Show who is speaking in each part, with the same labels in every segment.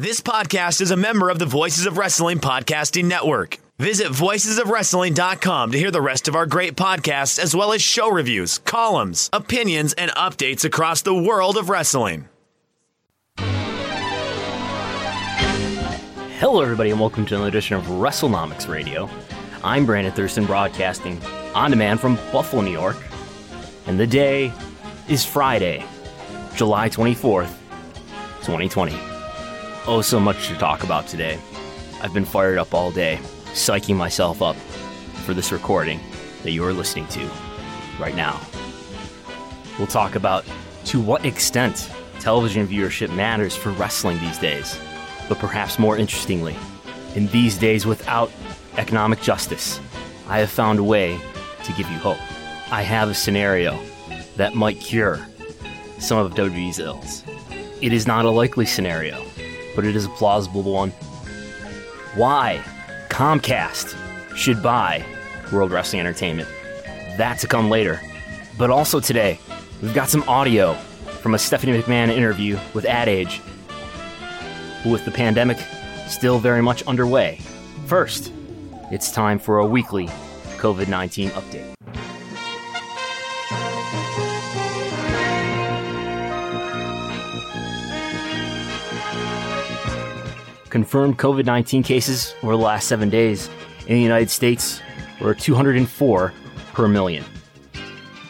Speaker 1: This podcast is a member of the Voices of Wrestling Podcasting Network. Visit voicesofwrestling.com to hear the rest of our great podcasts, as well as show reviews, columns, opinions, and updates across the world of wrestling.
Speaker 2: Hello, everybody, and welcome to another edition of WrestleNomics Radio. I'm Brandon Thurston, broadcasting on demand from Buffalo, New York. And the day is Friday, July 24th, 2020. Oh, so much to talk about today. I've been fired up all day, psyching myself up for this recording that you are listening to right now. We'll talk about to what extent television viewership matters for wrestling these days, but perhaps more interestingly, in these days without economic justice, I have found a way to give you hope. I have a scenario that might cure some of WWE's ills. It is not a likely scenario, but it is a plausible one. Why Comcast should buy World Wrestling Entertainment. That to come later. But also today, we've got some audio from a Stephanie McMahon interview with Ad Age. With the pandemic still very much underway, first, it's time for a weekly COVID 19 update. Confirmed COVID 19 cases over the last seven days in the United States were 204 per million.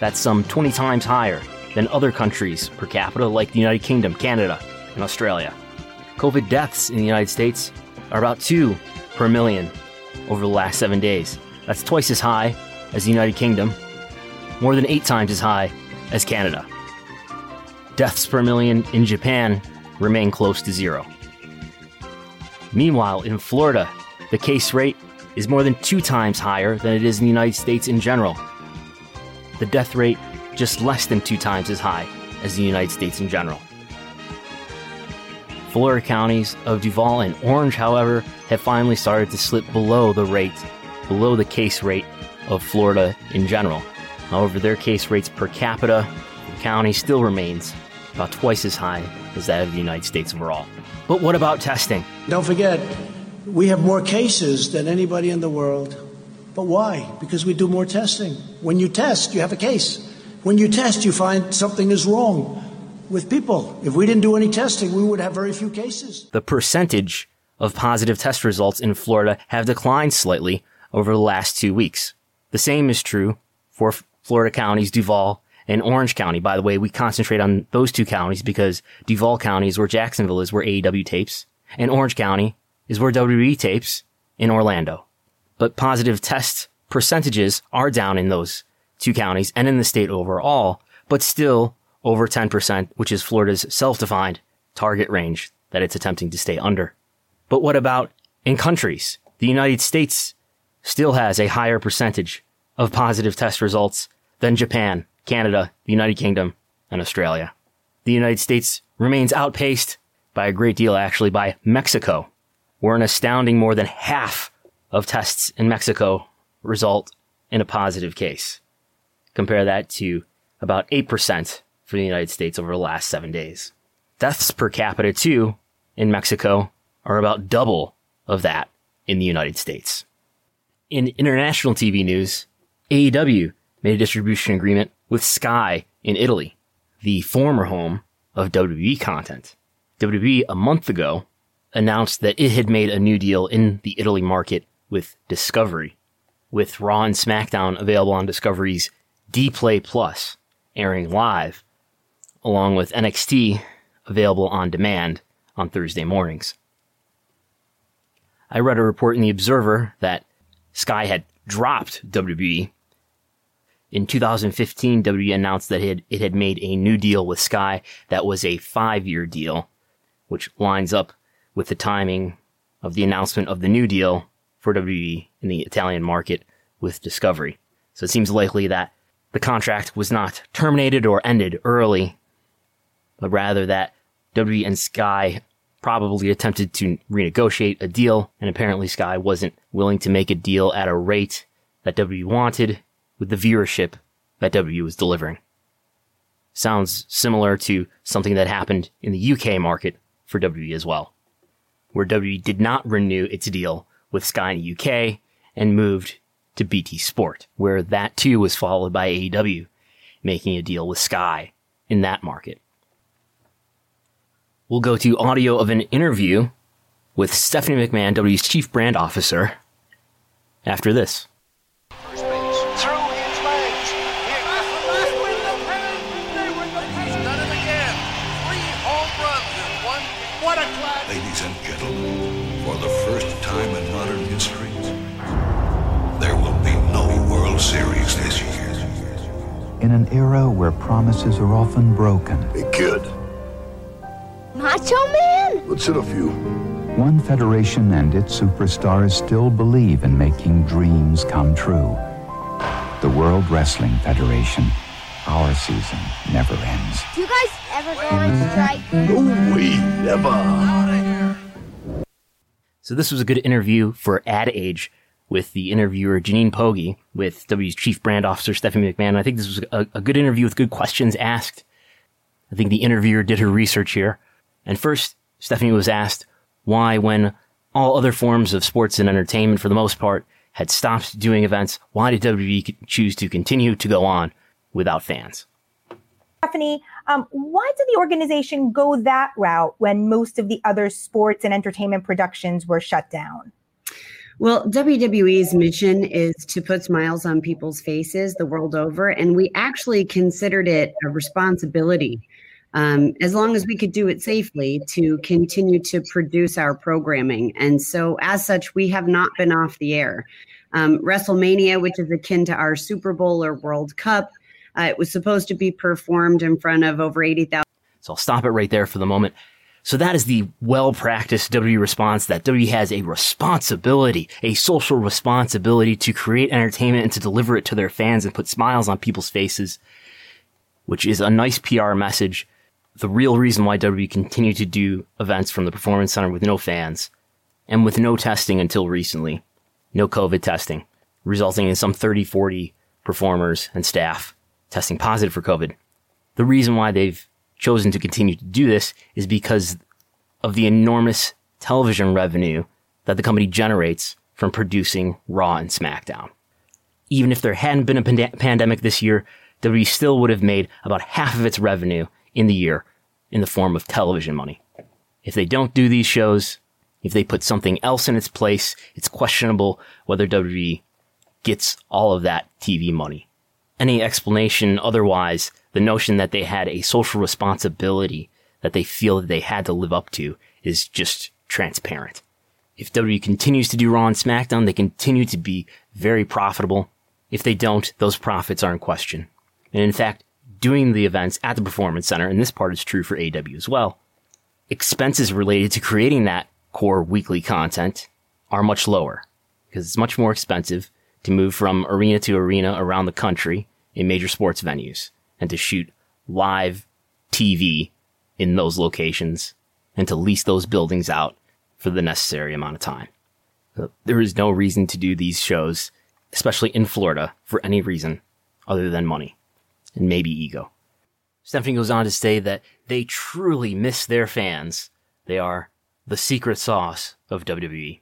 Speaker 2: That's some 20 times higher than other countries per capita like the United Kingdom, Canada, and Australia. COVID deaths in the United States are about 2 per million over the last seven days. That's twice as high as the United Kingdom, more than eight times as high as Canada. Deaths per million in Japan remain close to zero. Meanwhile, in Florida, the case rate is more than two times higher than it is in the United States in general. The death rate just less than two times as high as the United States in general. Florida counties of Duval and Orange, however, have finally started to slip below the rate, below the case rate of Florida in general. However, their case rates per capita, the county still remains about twice as high as that of the United States overall. But what about testing?
Speaker 3: Don't forget, we have more cases than anybody in the world. But why? Because we do more testing. When you test, you have a case. When you test, you find something is wrong with people. If we didn't do any testing, we would have very few cases.
Speaker 2: The percentage of positive test results in Florida have declined slightly over the last two weeks. The same is true for Florida counties Duval and Orange County. By the way, we concentrate on those two counties because Duval County is where Jacksonville is, where AEW tapes, and Orange County is where WWE tapes in Orlando. But positive test percentages are down in those two counties and in the state overall, but still over 10%, which is Florida's self-defined target range that it's attempting to stay under. But what about in countries? The United States still has a higher percentage of positive test results than Japan, Canada, the United Kingdom, and Australia. The United States remains outpaced by a great deal actually by Mexico, where an astounding more than half of tests in Mexico result in a positive case. Compare that to about 8% for the United States over the last seven days. Deaths per capita, too, in Mexico are about double of that in the United States. In international TV news, AEW made a distribution agreement with Sky in Italy, the former home of WWE content. WWE a month ago announced that it had made a new deal in the Italy market with Discovery, with Raw and SmackDown available on Discovery's Dplay Plus, airing live, along with NXT available on demand on Thursday mornings. I read a report in The Observer that Sky had dropped WWE. In 2015, WWE announced that it had, made a new deal with Sky that was a five year deal, which lines up with the timing of the announcement of the new deal for WWE in the Italian market with Discovery. So it seems likely that the contract was not terminated or ended early, but rather that WWE and Sky probably attempted to renegotiate a deal, and apparently Sky wasn't willing to make a deal at a rate that WWE wanted with the viewership that WWE was delivering. Sounds similar to something that happened in the UK market for WWE as well, where WWE did not renew its deal with Sky in the UK and moved to BT Sport, where that too was followed by AEW making a deal with Sky in that market. We'll go to audio of an interview with Stephanie McMahon, W's chief brand officer, after this.
Speaker 4: In
Speaker 5: an era where promises are often broken,
Speaker 6: Hey, kid,
Speaker 7: Macho Man?
Speaker 6: let's hit a few.
Speaker 5: one federation and its superstars still believe in making dreams come true. The World Wrestling Federation. Our season never ends.
Speaker 7: Do you guys ever go on strike?
Speaker 6: No way, never.
Speaker 2: So this was a good interview for Ad Age with the interviewer Janine Poggi with W's chief brand officer Stephanie McMahon. I think this was a, a good interview with good questions asked. I think the interviewer did her research here. And first, Stephanie was asked why, when all other forms of sports and entertainment, for the most part, had stopped doing events, why did WWE choose to continue to go on without fans?
Speaker 8: Stephanie, um, why did the organization go that route when most of the other sports and entertainment productions were shut down?
Speaker 9: Well, WWE's mission is to put smiles on people's faces the world over, and we actually considered it a responsibility, um, as long as we could do it safely, to continue to produce our programming. And so, as such, we have not been off the air. Um, WrestleMania, which is akin to our Super Bowl or World Cup, uh, it was supposed to be performed in front of over 80,000.
Speaker 2: So I'll stop it right there for the moment. So that is the well practiced W response that W has a responsibility, a social responsibility to create entertainment and to deliver it to their fans and put smiles on people's faces, which is a nice PR message. The real reason why W continued to do events from the Performance Center with no fans and with no testing until recently, no COVID testing, resulting in some 30, 40 performers and staff testing positive for COVID. The reason why they've chosen to continue to do this is because of the enormous television revenue that the company generates from producing Raw and SmackDown. Even if there hadn't been a pand- pandemic this year, WWE still would have made about half of its revenue in the year in the form of television money. If they don't do these shows, if they put something else in its place, it's questionable whether WWE gets all of that TV money. Any explanation otherwise, the notion that they had a social responsibility that they feel that they had to live up to is just transparent. If WWE continues to do Raw and SmackDown, they continue to be very profitable. If they don't, those profits are in question. And in fact, doing the events at the Performance Center, and this part is true for AW as well, expenses related to creating that core weekly content are much lower because it's much more expensive to move from arena to arena around the country in major sports venues and to shoot live TV in those locations and to lease those buildings out for the necessary amount of time. There is no reason to do these shows, especially in Florida, for any reason other than money and maybe ego. Stephanie goes on to say that they truly miss their fans. They are the secret sauce of WWE.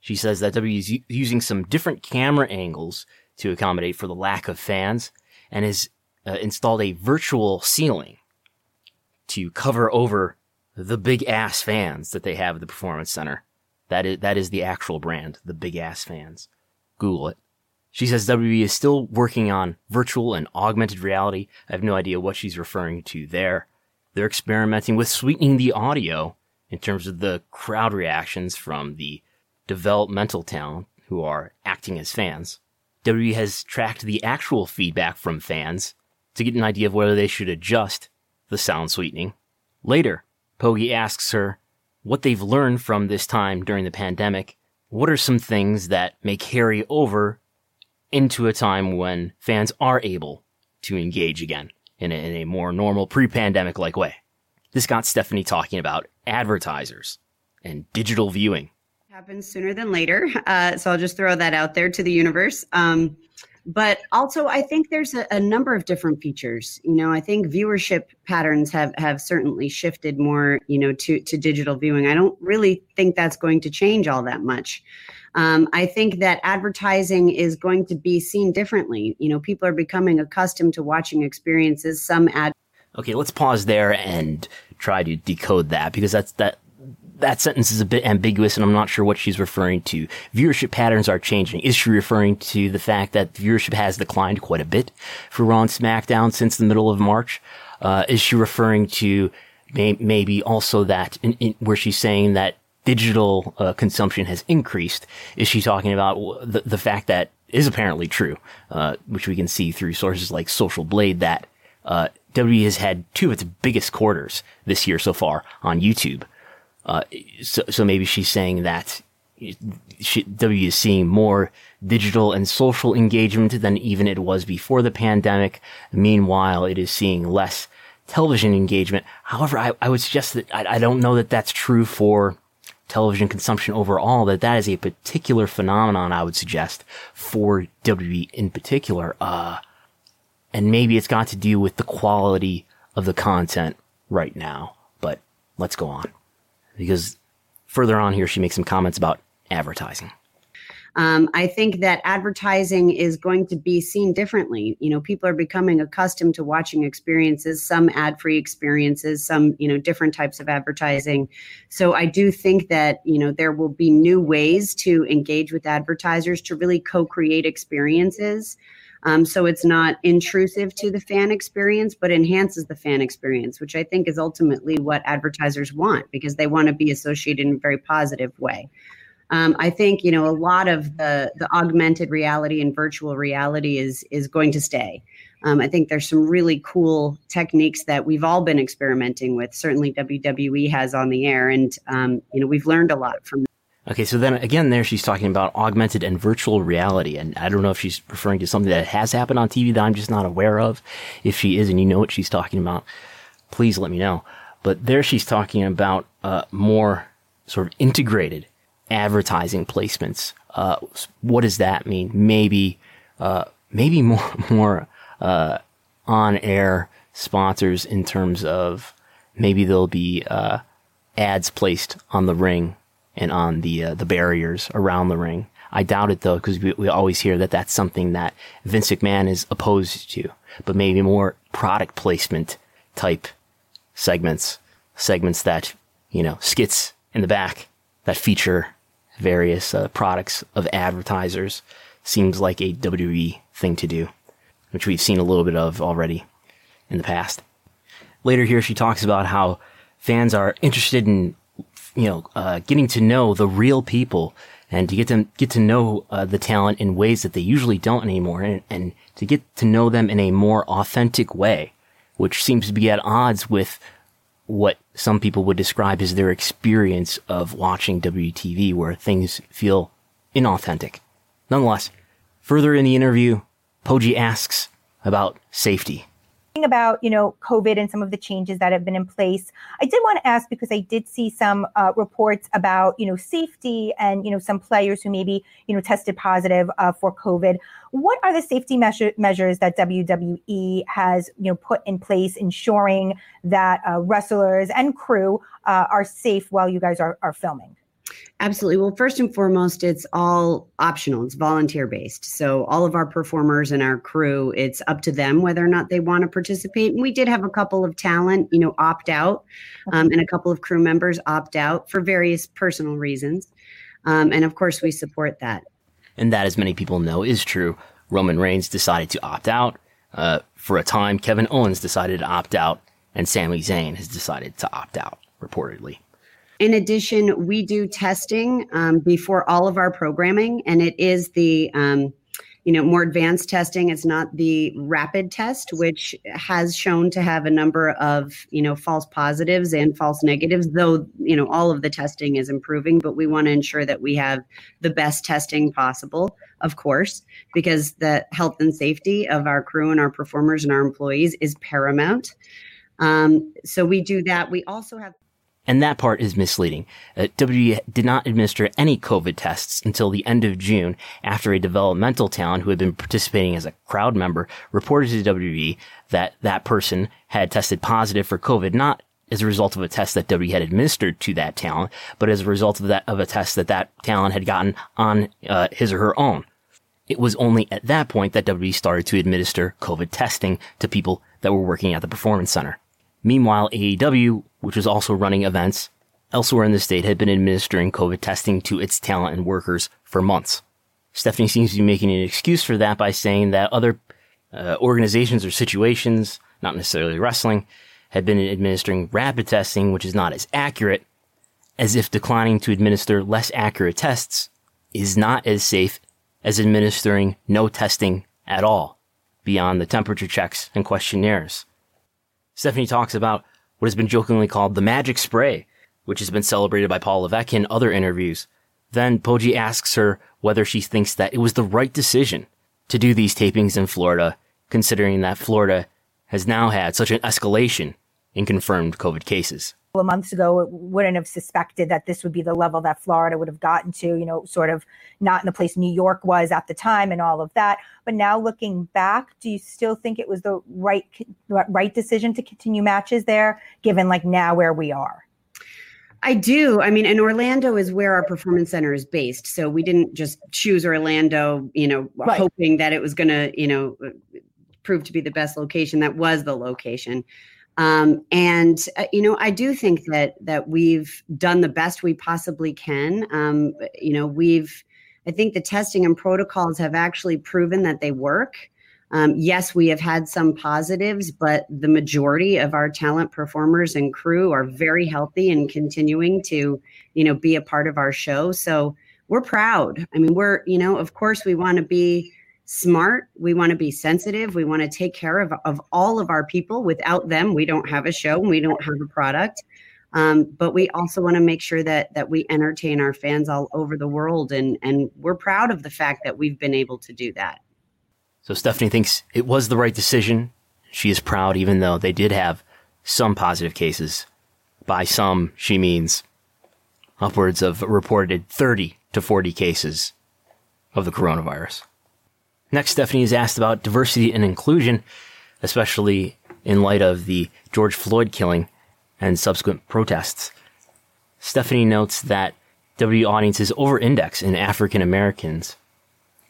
Speaker 2: She says that WWE is using some different camera angles to accommodate for the lack of fans and has uh, installed a virtual ceiling to cover over the big ass fans that they have at the performance center. That is, that is the actual brand, the big ass fans. Google it. She says WWE is still working on virtual and augmented reality. I have no idea what she's referring to there. They're experimenting with sweetening the audio in terms of the crowd reactions from the developmental talent who are acting as fans. WWE has tracked the actual feedback from fans to get an idea of whether they should adjust the sound sweetening. Later, Poggi asks her what they've learned from this time during the pandemic. What are some things that may carry over into a time when fans are able to engage again in a, in a more normal pre-pandemic like way? This got Stephanie talking about advertisers and digital viewing.
Speaker 9: Happens sooner than later. Uh, so I'll just throw that out there to the universe. Um, but also i think there's a, a, number of different features. You know i think viewership patterns have have certainly shifted more you know to to digital viewing. I don't really think that's going to change all that much. Um, i think that advertising is going to be seen differently. You know people are becoming accustomed to watching experiences some ad
Speaker 2: okay let's pause there and try to decode that because that's that that sentence is a bit ambiguous and I'm not sure what she's referring to. Viewership patterns are changing. Is she referring to the fact that viewership has declined quite a bit for Raw and SmackDown since the middle of March? Uh, is she referring to may- maybe also that in, in, where she's saying that digital uh, consumption has increased? Is she talking about the, the fact that is apparently true, uh, which we can see through sources like Social Blade that uh, WWE has had two of its biggest quarters this year so far on YouTube. Uh, so, so maybe she's saying that she, W is seeing more digital and social engagement than even it was before the pandemic. Meanwhile, it is seeing less television engagement. However, I, I would suggest that I, I, don't know that that's true for television consumption overall, that that is a particular phenomenon, I would suggest, for WWE in particular. Uh, and maybe it's got to do with the quality of the content right now, but let's go on because further on here, she makes some comments about advertising.
Speaker 9: Um, I think that advertising is going to be seen differently. You know, people are becoming accustomed to watching experiences, some ad-free experiences, some you know different types of advertising. So I do think that you know there will be new ways to engage with advertisers to really co-create experiences. Um, so it's not intrusive to the fan experience, but enhances the fan experience, which I think is ultimately what advertisers want because they want to be associated in a very positive way. Um, I think you know a lot of the the augmented reality and virtual reality is is going to stay. Um, I think there's some really cool techniques that we've all been experimenting with. Certainly, WWE has on the air, and um, you know we've learned a lot from.
Speaker 2: Okay, so then again, there she's talking about augmented and virtual reality, and I don't know if she's referring to something that has happened on TV that I'm just not aware of. If she is, and you know what she's talking about, please let me know. But there she's talking about uh, more sort of integrated advertising placements. Uh, what does that mean? Maybe, uh, maybe more more uh, on air sponsors in terms of maybe there'll be uh, ads placed on the ring and on the uh, the barriers around the ring. I doubt it though, because we, we always hear that that's something that Vince McMahon is opposed to. But maybe more product placement type segments, segments that you know skits in the back that feature various uh, products of advertisers seems like a WWE thing to do, which we've seen a little bit of already in the past. Later here, she talks about how fans are interested in you know, uh, getting to know the real people and to get them get to know uh, the talent in ways that they usually don't anymore, and, and to get to know them in a more authentic way, which seems to be at odds with what some people would describe as their experience of watching WTV, where things feel inauthentic. Nonetheless, further in the interview, Poggi asks about safety.
Speaker 8: About you know covid and some of the changes that have been in place i did want to ask because i did see some uh, reports about you know safety and you know some players who maybe you know tested positive uh, for covid. What are the safety measure- measures that wwe has you know put in place ensuring that uh, wrestlers and crew uh, are safe while you guys are, are filming
Speaker 9: Absolutely. Well, first and foremost, it's all optional. It's volunteer based. So all of our performers and our crew, it's up to them whether or not they want to participate. And we did have a couple of talent, you know, opt out, um, and a couple of crew members opt out for various personal reasons. Um, and of course, we support that.
Speaker 2: And that, as many people know, is true. Roman Reigns decided to opt out. Uh, for a time, Kevin Owens decided to opt out, and Sami Zayn has decided to opt out, reportedly.
Speaker 9: In addition, we do testing um, before all of our programming, and it is the um, you know more advanced testing. It's not the rapid test, which has shown to have a number of you know false positives and false negatives. Though you know all of the testing is improving, but we want to ensure that we have the best testing possible, of course, because the health and safety of our crew and our performers and our employees is paramount. Um, so we do that. We also have
Speaker 2: and that part is misleading. Uh, did not administer any COVID tests until the end of June after a developmental talent who had been participating as a crowd member reported to WWE that that person had tested positive for COVID, not as a result of a test that WWE had administered to that talent, but as a result of that, of a test that that talent had gotten on uh, his or her own. It was only at that point that WWE started to administer COVID testing to people that were working at the performance center. Meanwhile, AEW, which was also running events elsewhere in the state, had been administering COVID testing to its talent and workers for months. Stephanie seems to be making an excuse for that by saying that other uh, organizations or situations, not necessarily wrestling, had been administering rapid testing, which is not as accurate, as if declining to administer less accurate tests is not as safe as administering no testing at all beyond the temperature checks and questionnaires. Stephanie talks about what has been jokingly called the magic spray, which has been celebrated by Paul Levesque in other interviews. Then Poggi asks her whether she thinks that it was the right decision to do these tapings in Florida, considering that Florida has now had such an escalation in confirmed COVID cases
Speaker 8: of months ago wouldn't have suspected that this would be the level that Florida would have gotten to, you know, sort of not in the place New York was at the time and all of that. But now looking back, do you still think it was the right right decision to continue matches there, given like now where we are?
Speaker 9: I do. I mean, and Orlando is where our performance center is based. So we didn't just choose Orlando, you know, right. hoping that it was going to, you know, prove to be the best location. That was the location. Um, and uh, you know, I do think that that we've done the best we possibly can. Um, you know, we've I think the testing and protocols have actually proven that they work. Um, yes, we have had some positives, but the majority of our talent performers and crew are very healthy and continuing to, you know, be a part of our show. So we're proud. I mean, we're, you know, of course, we want to be smart. We want to be sensitive. We want to take care of, of all of our people. Without them, we don't have a show and we don't have a product. Um, but we also want to make sure that that we entertain our fans all over the world, and and we're proud of the fact that we've been able to do that.
Speaker 2: So Stephanie thinks it was the right decision. She is proud, even though they did have some positive cases. By some, she means upwards of reported 30 to 40 cases of the coronavirus. Next, Stephanie is asked about diversity and inclusion, especially in light of the George Floyd killing and subsequent protests. Stephanie notes that W audiences over index in African Americans,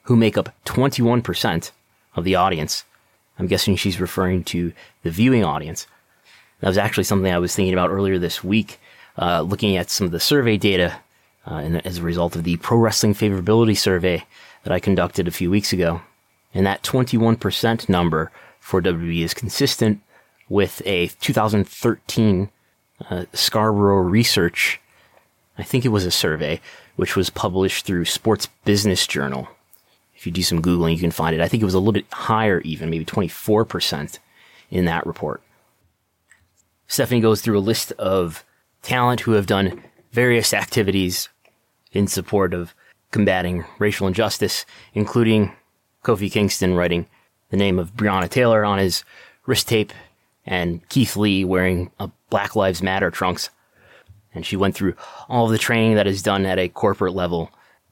Speaker 2: who make up 21% of the audience. I'm guessing she's referring to the viewing audience. That was actually something I was thinking about earlier this week, uh, looking at some of the survey data uh, and as a result of the Pro Wrestling Favorability Survey that I conducted a few weeks ago. And that 21% number for WWE is consistent with a 2013 uh, Scarborough Research, I think it was a survey, which was published through Sports Business Journal. If you do some Googling, you can find it. I think it was a little bit higher, even, maybe 24% in that report. Stephanie goes through a list of talent who have done various activities in support of combating racial injustice, including Kofi Kingston writing the name of Breonna Taylor on his wrist tape and Keith Lee wearing a Black Lives Matter trunks. And she went through all of the training that is done at a corporate level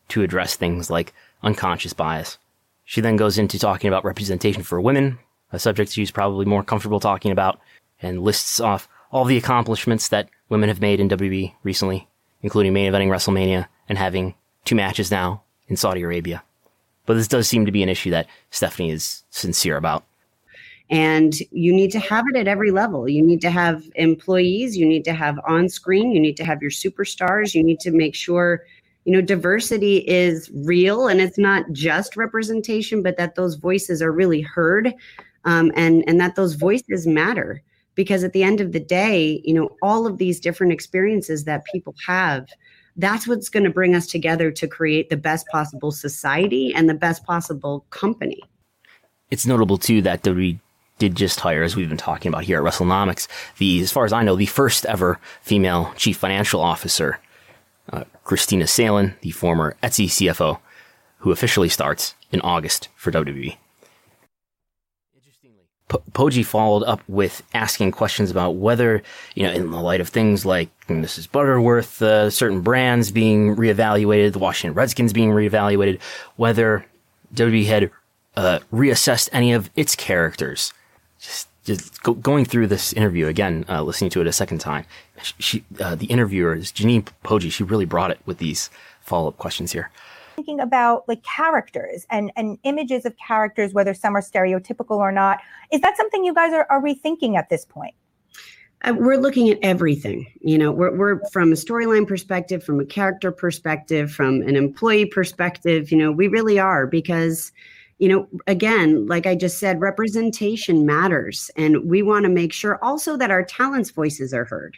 Speaker 2: to address things like unconscious bias. She then goes into talking about representation for women, a subject she's probably more comfortable talking about, and lists off all the accomplishments that women have made in WWE recently, including main eventing WrestleMania and having two matches now in Saudi Arabia. But this does seem to be an issue that Stephanie is sincere about.
Speaker 9: And you need to have it at every level. You need to have employees, you need to have on screen, you need to have your superstars, you need to make sure, you know, diversity is real and it's not just representation, but that those voices are really heard um, and, and that those voices matter. Because at the end of the day, you know, all of these different experiences that people have that's what's going to bring us together to create the best possible society and the best possible company.
Speaker 2: It's notable too that WWE did just hire, as we've been talking about here at WrestleNomics, the, as far as I know, the first ever female chief financial officer, uh, Kristina Salen, the former Etsy CFO, who officially starts in August for WWE. Poggi followed up with asking questions about whether, you know, in the light of things like Mrs. Butterworth, uh, certain brands being reevaluated, the Washington Redskins being reevaluated, whether WWE had uh, reassessed any of its characters. Just, just go, going through this interview again, uh, listening to it a second time, she, uh, the interviewer Janine Poggi. She really brought it with these follow up questions here
Speaker 8: thinking about like characters and, and images of characters, whether some are stereotypical or not. Is that something you guys are, are rethinking at this point?
Speaker 9: Uh, we're looking at everything. You know, we're, we're from a storyline perspective, from a character perspective, from an employee perspective. You know, we really are because, you know, again, like I just said, representation matters. And we want to make sure also that our talents' voices are heard.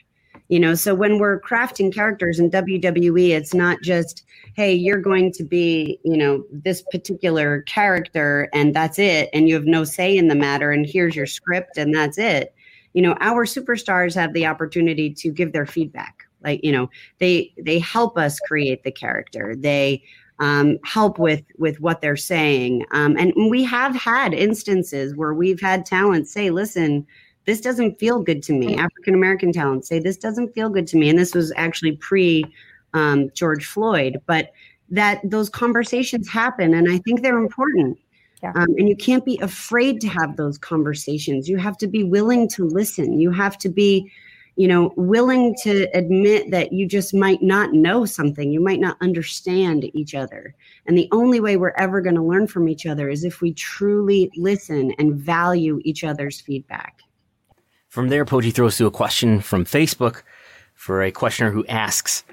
Speaker 9: You know, so when we're crafting characters in WWE, it's not just, hey, you're going to be, you know, this particular character and that's it. And you have no say in the matter. And here's your script and that's it. You know, our superstars have the opportunity to give their feedback. Like, you know, they they help us create the character. They um, help with with what they're saying. Um, and we have had instances where we've had talent say, listen, this doesn't feel good to me. African American talent say this doesn't feel good to me. And this was actually pre um, George Floyd, but that those conversations happen. And I think they're important. Yeah. Um, and you can't be afraid to have those conversations. You have to be willing to listen. You have to be, you know, willing to admit that you just might not know something. You might not understand each other. And the only way we're ever going to learn from each other is if we truly listen and value each other's feedback.
Speaker 2: From there, Poggi throws to a question from Facebook for a questioner who asks,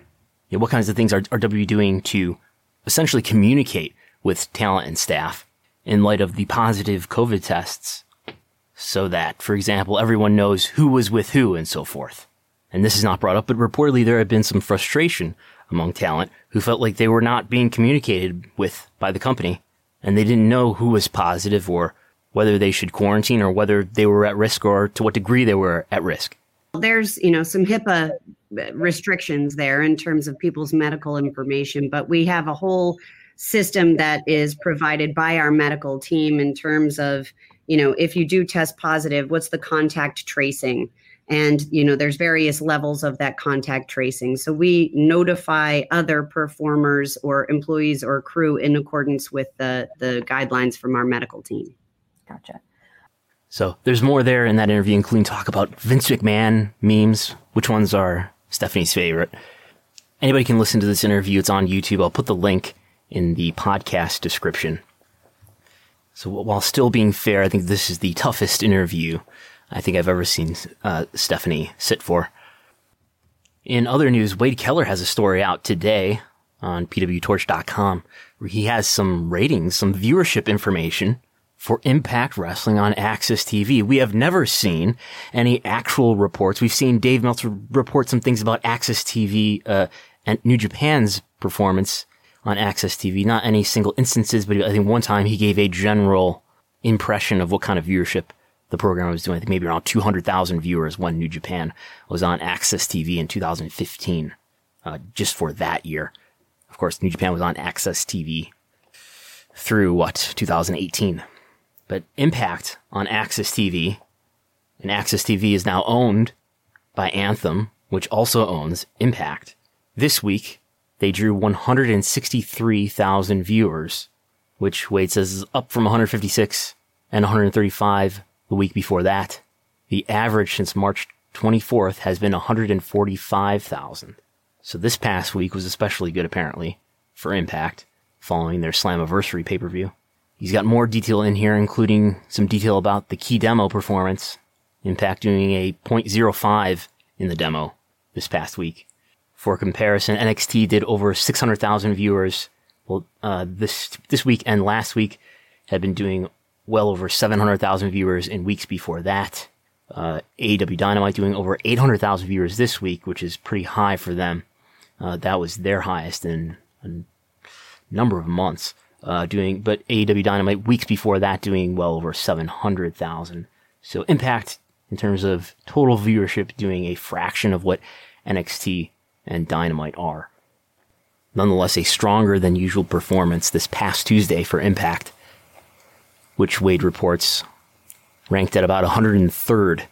Speaker 2: you know, what kinds of things are, are doing to essentially communicate with talent and staff in light of the positive COVID tests so that, for example, everyone knows who was with who and so forth. And this is not brought up, but reportedly there had been some frustration among talent who felt like they were not being communicated with by the company and they didn't know who was positive or whether they should quarantine or whether they were at risk or to what degree they were at risk.
Speaker 9: There's, you know, some HIPAA restrictions there in terms of people's medical information, but we have a whole system that is provided by our medical team in terms of, you know, if you do test positive, what's the contact tracing? And, you know, there's various levels of that contact tracing. So we notify other performers or employees or crew in accordance with the, the guidelines from our medical team.
Speaker 8: Gotcha.
Speaker 2: So there's more there in that interview, including talk about Vince McMahon memes. Which ones are Stephanie's favorite? Anybody can listen to this interview. It's on YouTube. I'll put the link in the podcast description. So while still being fair, I think this is the toughest interview I think I've ever seen uh, Stephanie sit for. In other news, Wade Keller has a story out today on pwtorch.com where he has some ratings, some viewership information for Impact Wrestling on AXS TV. We have never seen any actual reports. We've seen Dave Meltzer report some things about AXS TV uh, and New Japan's performance on AXS TV. Not any single instances, but I think one time he gave a general impression of what kind of viewership the program was doing. I think maybe around 200,000 viewers when New Japan was on AXS TV in 2015, uh, just for that year. Of course, New Japan was on AXS TV through what, 2018. But Impact on AXS TV And AXS TV is now owned by Anthem, which also owns Impact. This week, they drew 163,000 viewers, which Wade says is up from 156 and 135 the week before that. The average since March 24th has been 145,000. So this past week was especially good apparently for Impact following their Slammiversary pay-per-view. He's got more detail in here, including some detail about the key demo performance. Impact doing a 0.05 in the demo this past week. For comparison, NXT did over 600,000 viewers. Well, uh, this this week and last week had been doing well over 700,000 viewers in weeks before that. Uh, AEW Dynamite doing over 800,000 viewers this week, which is pretty high for them. Uh, that was their highest in a number of months. Uh, doing, but AEW Dynamite weeks before that doing well over 700,000. So Impact in terms of total viewership doing a fraction of what NXT and Dynamite are. Nonetheless, a stronger than usual performance this past Tuesday for Impact, which Wade reports ranked at about 103rd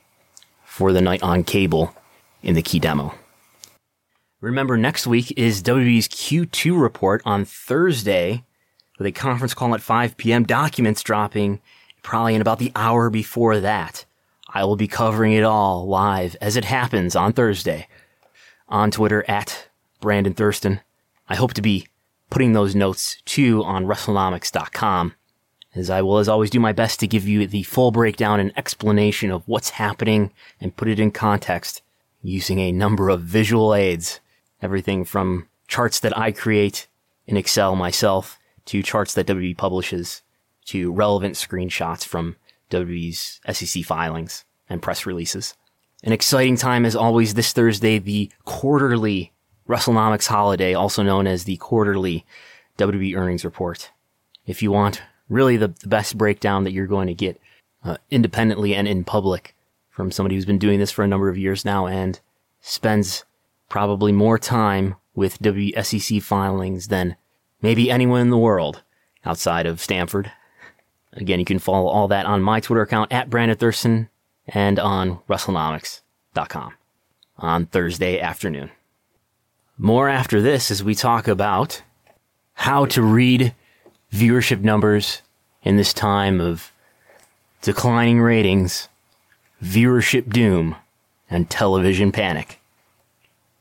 Speaker 2: for the night on cable in the key demo. Remember, next week is WWE's Q2 report on Thursday with a conference call at 5 p.m. Documents dropping probably in about the hour before that. I will be covering it all live as it happens on Thursday on Twitter at Brandon Thurston. I hope to be putting those notes too on WrestleNomics.com as I will as always do my best to give you the full breakdown and explanation of what's happening and put it in context using a number of visual aids. Everything from charts that I create in Excel myself to charts that WWE publishes to relevant screenshots from WWE's SEC filings and press releases. An exciting time as always this Thursday, the quarterly WrestleNomics holiday, also known as the quarterly WWE earnings report. If you want really the, the best breakdown that you're going to get uh, independently and in public from somebody who's been doing this for a number of years now and spends probably more time with WSEC filings than maybe anyone in the world outside of Stamford. Again, you can follow all that on my Twitter account at Brandon Thurston and on WrestleNomics.com on Thursday afternoon. More after this as we talk about how to read viewership numbers in this time of declining ratings, viewership doom, and television panic.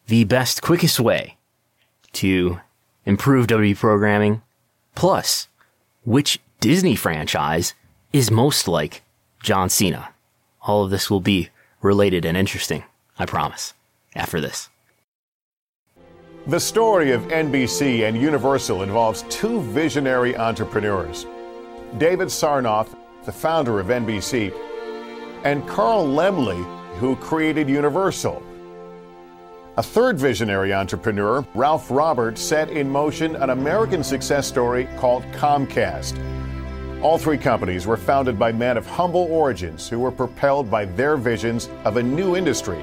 Speaker 2: The best, quickest way to improve WWE programming, plus which Disney franchise is most like John Cena. All of this will be related and interesting, I promise, after this.
Speaker 10: The story of NBC and Universal involves two visionary entrepreneurs David Sarnoff, the founder of NBC, and Carl Laemmle, who created Universal. A third visionary entrepreneur, Ralph Roberts, set in motion an American success story called Comcast. All three companies were founded by men of humble origins who were propelled by their visions of a new industry.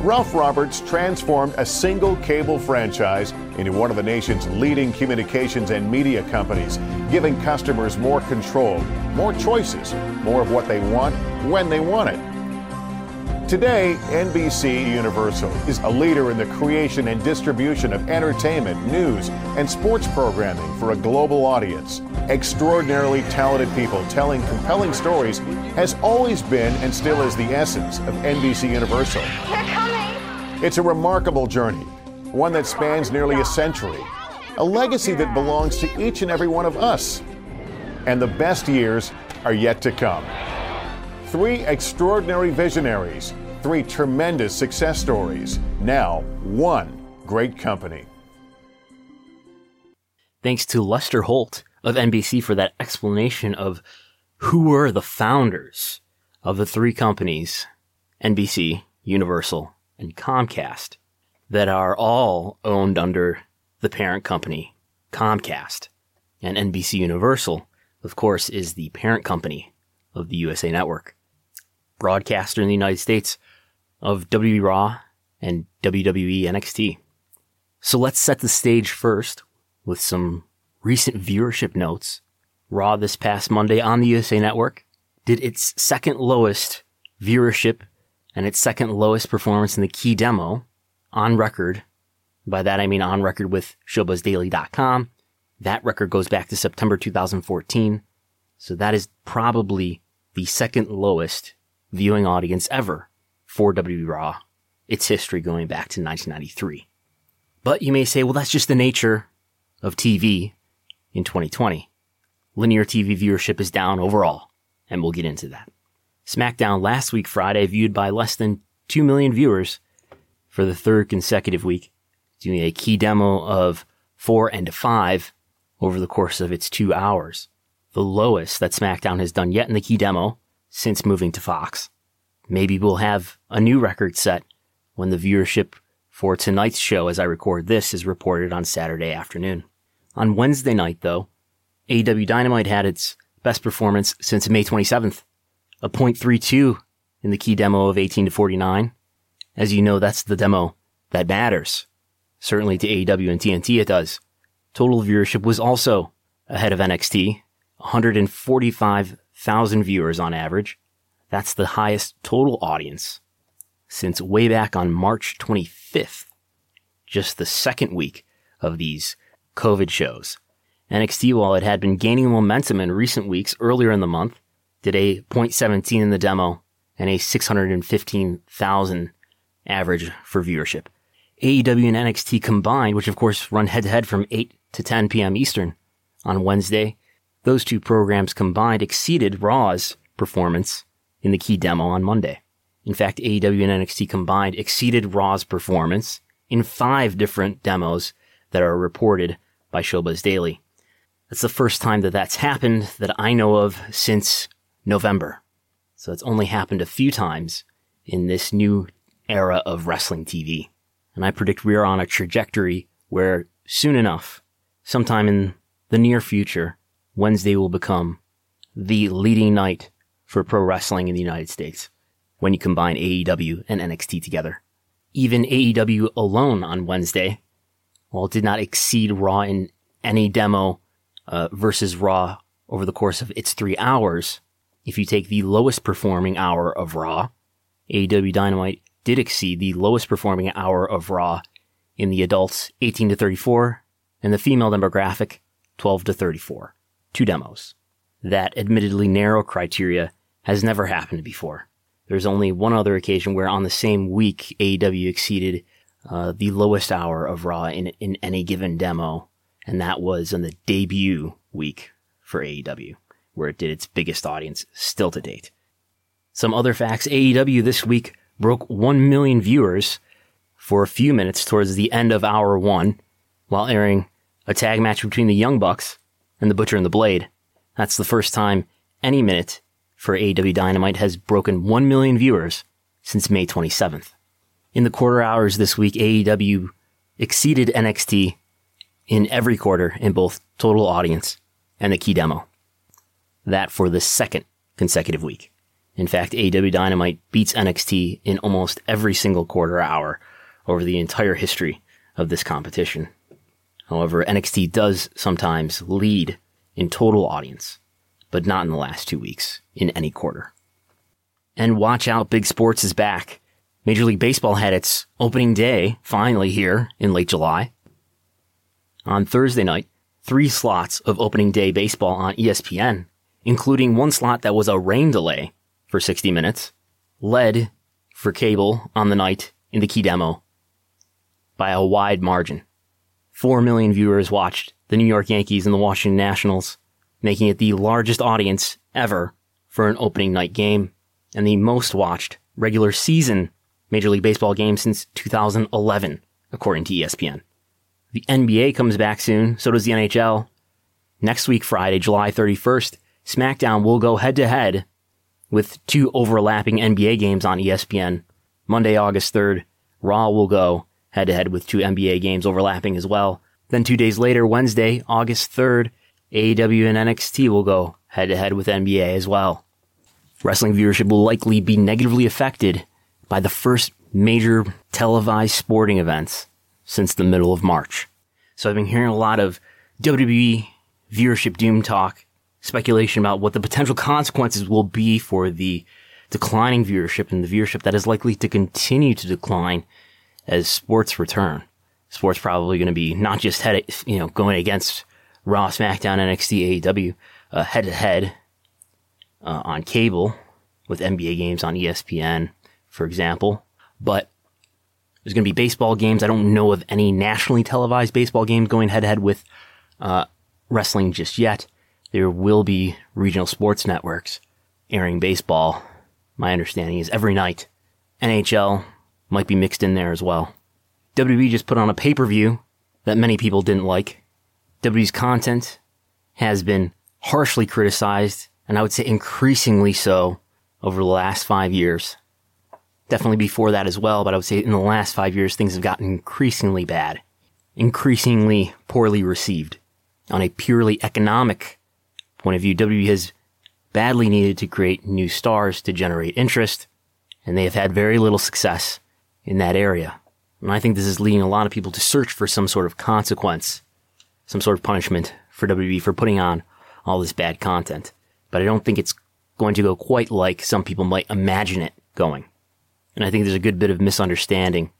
Speaker 10: Ralph Roberts transformed a single cable franchise into one of the nation's leading communications and media companies, giving customers more control, more choices, more of what they want when they want it. Today, NBC Universal is a leader in the creation and distribution of entertainment, news, and sports programming for a global audience. Extraordinarily talented people telling compelling stories has always been and still is the essence of NBC Universal.
Speaker 7: They're coming!
Speaker 10: It's a remarkable journey, one that spans nearly a century, a legacy that belongs to each and every one of us. And the best years are yet to come. Three extraordinary visionaries, three tremendous success stories, now one great company.
Speaker 2: Thanks to Lester Holt of NBC for that explanation of who were the founders of the three companies, NBC, Universal, and Comcast, that are all owned under the parent company, Comcast. And NBC Universal, of course, is the parent company of the USA Network. Broadcaster in the United States of WWE Raw and WWE NXT. So let's set the stage first with some recent viewership notes. Raw this past Monday on the USA Network did its second lowest viewership and its second lowest performance in the key demo on record. By that I mean on record with ShowBuzzDaily.com. That record goes back to September 2014. So that is probably the second lowest viewing audience ever for WWE Raw. Its history going back to 1993. But you may say, well, that's just the nature of TV in 2020. Linear TV viewership is down overall, and we'll get into that. SmackDown last week Friday viewed by less than 2 million viewers for the third consecutive week, doing a key demo of 4 and 5 over the course of its two hours. The lowest that SmackDown has done yet in the key demo since moving to Fox. Maybe we'll have a new record set when the viewership for tonight's show as I record this is reported on Saturday afternoon. On Wednesday night though, AEW Dynamite had its best performance since May 27th a 0.32 in the key demo of 18 to 49. As you know, that's the demo that matters. Certainly to AEW and TNT it does. Total viewership was also ahead of NXT, 145,000 viewers on average. That's the highest total audience since way back on March 25th, just the second week of these COVID shows. NXT, while it had been gaining momentum in recent weeks earlier in the month, did a 0.17 in the demo and a 615,000 average for viewership. AEW and NXT combined, which of course run head to head from 8 to 10 p.m. Eastern on Wednesday, those two programs combined exceeded Raw's performance in the key demo on Monday. In fact, AEW and NXT combined exceeded Raw's performance in five different demos that are reported by Showbuzz Daily. That's the first time that that's happened that I know of since November. So it's only happened a few times in this new era of wrestling TV. And I predict we are on a trajectory where soon enough, sometime in the near future, Wednesday will become the leading night for pro wrestling in the United States when you combine AEW and NXT together. Even AEW alone on Wednesday, while it did not exceed Raw in any demo uh, versus Raw over the course of its three hours, if you take the lowest performing hour of Raw, AEW Dynamite did exceed the lowest performing hour of Raw in the adults 18 to 34 and the female demographic 12 to 34. Two demos. That admittedly narrow criteria has never happened before. There's only one other occasion where on the same week AEW exceeded uh, the lowest hour of Raw in, in any given demo, and that was on the debut week for AEW where it did its biggest audience still to date. Some other facts AEW this week broke 1 million viewers for a few minutes towards the end of hour one while airing a tag match between the Young Bucks and the Butcher and the Blade. That's the first time any minute for AEW Dynamite has broken 1 million viewers since May 27th. In the quarter hours this week, AEW exceeded NXT in every quarter in both total audience and the key demo that for the second consecutive week. In fact, AEW Dynamite beats NXT in almost every single quarter hour over the entire history of this competition. However, NXT does sometimes lead in total audience, but not in the last two weeks in any quarter. And watch out, big sports is back. Major League Baseball had its opening day finally here in late July. On Thursday night, three slots of opening day baseball on ESPN including one slot that was a rain delay for 60 minutes, led for cable on the night in the key demo by a wide margin. 4 million viewers watched the New York Yankees and the Washington Nationals, making it the largest audience ever for an opening night game and the most watched regular season Major League Baseball game since 2011, according to ESPN. The NBA comes back soon, so does the NHL. Next week, Friday, July 31st, SmackDown will go head to head with two overlapping NBA games on ESPN. Monday, August 3rd, Raw will go head to head with two NBA games overlapping as well. Then two days later, Wednesday, August 3rd, AEW and NXT will go head to head with NBA as well. Wrestling viewership will likely be negatively affected by the first major televised sporting events since the middle of March. So I've been hearing a lot of WWE viewership doom talk speculation about what the potential consequences will be for the declining viewership and the viewership that is likely to continue to decline as sports return. Sports probably going to be not just head, you know, going against Raw, SmackDown, NXT, AEW, uh, head to head uh, on cable with NBA games on ESPN, for example. But there's going to be baseball games. I don't know of any nationally televised baseball games going head to head with uh, wrestling just yet. There will be regional sports networks airing baseball. My understanding is every night. NHL might be mixed in there as well. WWE just put on a pay per view that many people didn't like. WWE's content has been harshly criticized, and I would say increasingly so over the last five years. Definitely before that as well, but I would say in the last five years, things have gotten increasingly bad, increasingly poorly received. On a purely economic point of view, WWE has badly needed to create new stars to generate interest, and they have had very little success in that area. And I think this is leading a lot of people to search for some sort of consequence, some sort of punishment for WWE for putting on all this bad content. But I don't think it's going to go quite like some people might imagine it going. And I think there's a good bit of misunderstanding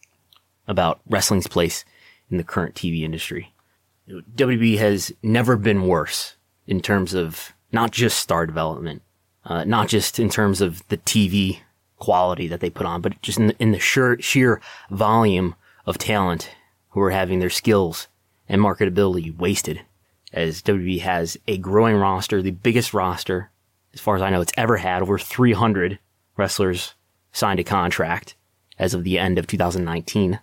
Speaker 2: about wrestling's place in the current TV industry. WWE has never been worse in terms of not just star development, uh, not just in terms of the TV quality that they put on, but just in the, in the sheer, sheer volume of talent who are having their skills and marketability wasted. As WWE has a growing roster, the biggest roster, as far as I know, it's ever had, over 300 wrestlers signed a contract as of the end of 2019.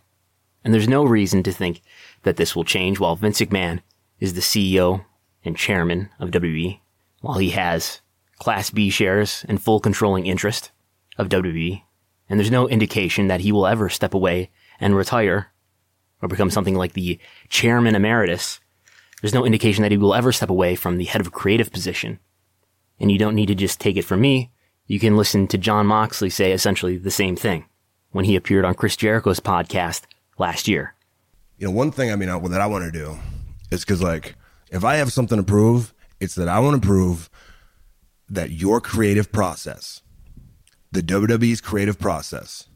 Speaker 2: And there's no reason to think that this will change while Vince McMahon is the CEO and chairman of WWE, while he has Class B shares and full controlling interest of WWE. And there's no indication that he will ever step away and retire or become something like the chairman emeritus. There's no indication that he will ever step away from the head of a creative position. And you don't need to just take it from me. You can listen to Jon Moxley say essentially the same thing when he appeared on Chris Jericho's podcast last year.
Speaker 11: You know, one thing I mean I, that I want to do is because like if I have something to prove, it's that I want to prove that your creative process, the WWE's creative process,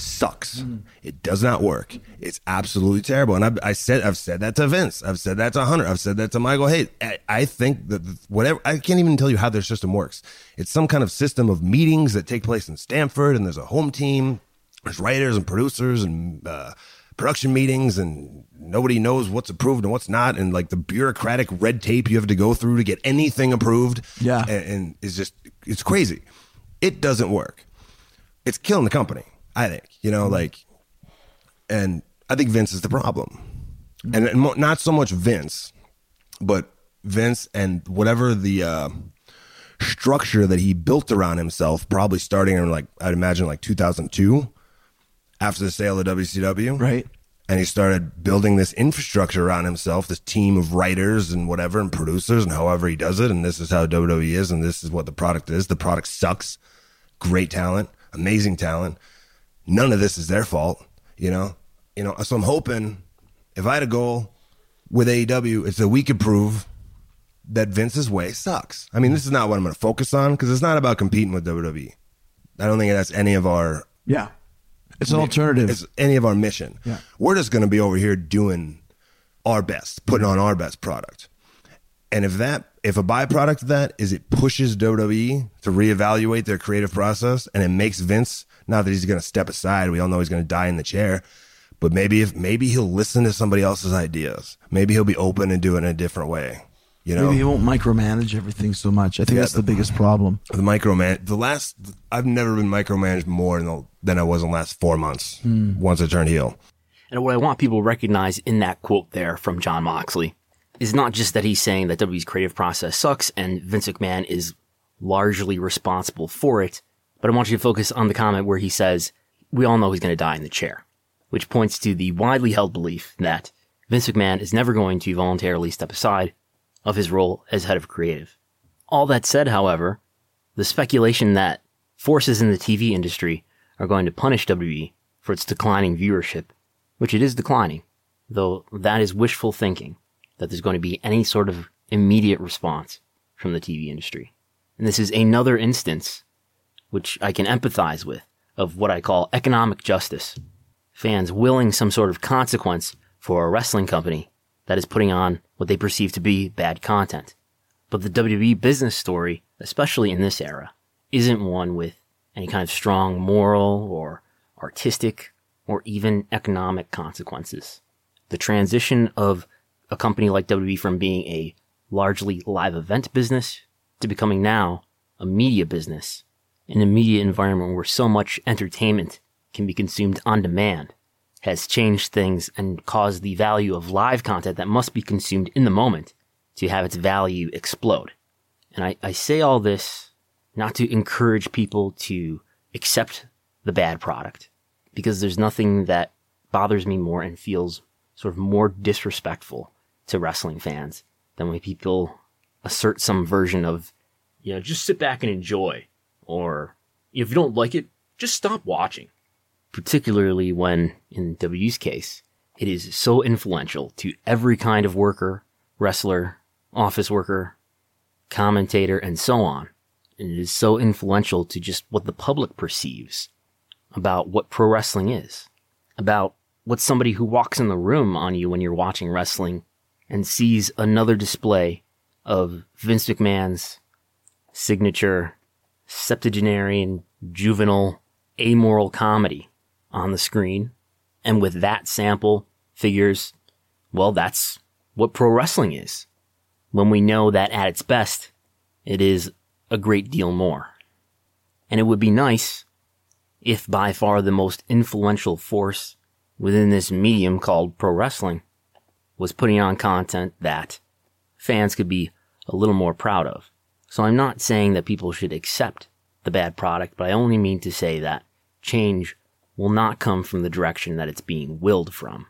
Speaker 11: sucks. Mm. It does not work. It's absolutely terrible. And I, I, said, I've said that to Vince. I've said that to Hunter. I've said that to Michael. Hey, I, I think that whatever, I can't even tell you how their system works. It's some kind of system of meetings that take place in Stamford, and there's a home team. There's writers and producers and uh, production meetings, and nobody knows what's approved and what's not, and like the bureaucratic red tape you have to go through to get anything approved.
Speaker 12: Yeah,
Speaker 11: and, and it's just it's crazy. It doesn't work. It's killing the company. I think, you know, like, and I think Vince is the problem. And, and not so much Vince, but Vince and whatever the uh, structure that he built around himself, probably starting in like, I'd imagine like 2002 after the sale of WCW.
Speaker 12: Right.
Speaker 11: And he started building this infrastructure around himself, this team of writers and whatever, and producers, and however he does it. And this is how WWE is, and this is what the product is. The product sucks. Great talent, amazing talent none of this is their fault, you know? You know, so I'm hoping if I had a goal with AEW, it's that we could prove that Vince's way sucks. I mean, this is not what I'm going to focus on because it's not about competing with WWE. I don't think that's any of our
Speaker 12: yeah. It's an alternative.
Speaker 11: It's any of our mission.
Speaker 12: Yeah.
Speaker 11: We're just going to be over here doing our best, putting on our best product. And if that, if a byproduct of that is it pushes WWE to reevaluate their creative process and it makes Vince not that he's going to step aside. We all know he's going to die in the chair. But maybe if maybe he'll listen to somebody else's ideas. Maybe he'll be open and do it in a different way. You know,
Speaker 12: maybe he won't micromanage everything so much. I think yeah, that's the, the, biggest problem.
Speaker 11: The microman, the last, I've never been micromanaged more the, than I was in the last four months. Hmm. Once I turned heel.
Speaker 2: And what I want people to recognize in that quote there from Jon Moxley is not just that he's saying that W's creative process sucks and Vince McMahon is largely responsible for it, but I want you to focus on the comment where he says, we all know he's going to die in the chair, which points to the widely held belief that Vince McMahon is never going to voluntarily step aside of his role as head of creative. All that said, however, the speculation that forces in the TV industry are going to punish WWE for its declining viewership, which it is declining, though that is wishful thinking that there's going to be any sort of immediate response from the TV industry. And this is another instance which I can empathize with, of what I call economic justice. Fans willing some sort of consequence for a wrestling company that is putting on what they perceive to be bad content. But the WWE business story, especially in this era, isn't one with any kind of strong moral or artistic or even economic consequences. The transition of a company like WWE from being a largely live event business to becoming now a media business in a media environment where so much entertainment can be consumed on demand has changed things and caused the value of live content that must be consumed in the moment to have its value explode. And I, I say all this not to encourage people to accept the bad product because there's nothing that bothers me more and feels sort of more disrespectful to wrestling fans than when people assert some version of, you know, just sit back and enjoy. Or if you don't like it, just stop watching. Particularly when, in W's case, it is so influential to every kind of worker, wrestler, office worker, commentator, and so on. And it is so influential to just what the public perceives about what pro wrestling is, about what somebody who walks in the room on you when you're watching wrestling and sees another display of Vince McMahon's signature septuagenarian, juvenile, amoral comedy on the screen. And with that sample, figures, well, that's what pro wrestling is. When we know that at its best, it is a great deal more. And it would be nice if by far the most influential force within this medium called pro wrestling was putting on content that fans could be a little more proud of. So I'm not saying that people should accept the bad product, but I only mean to say that change will not come from the direction that it's being willed from.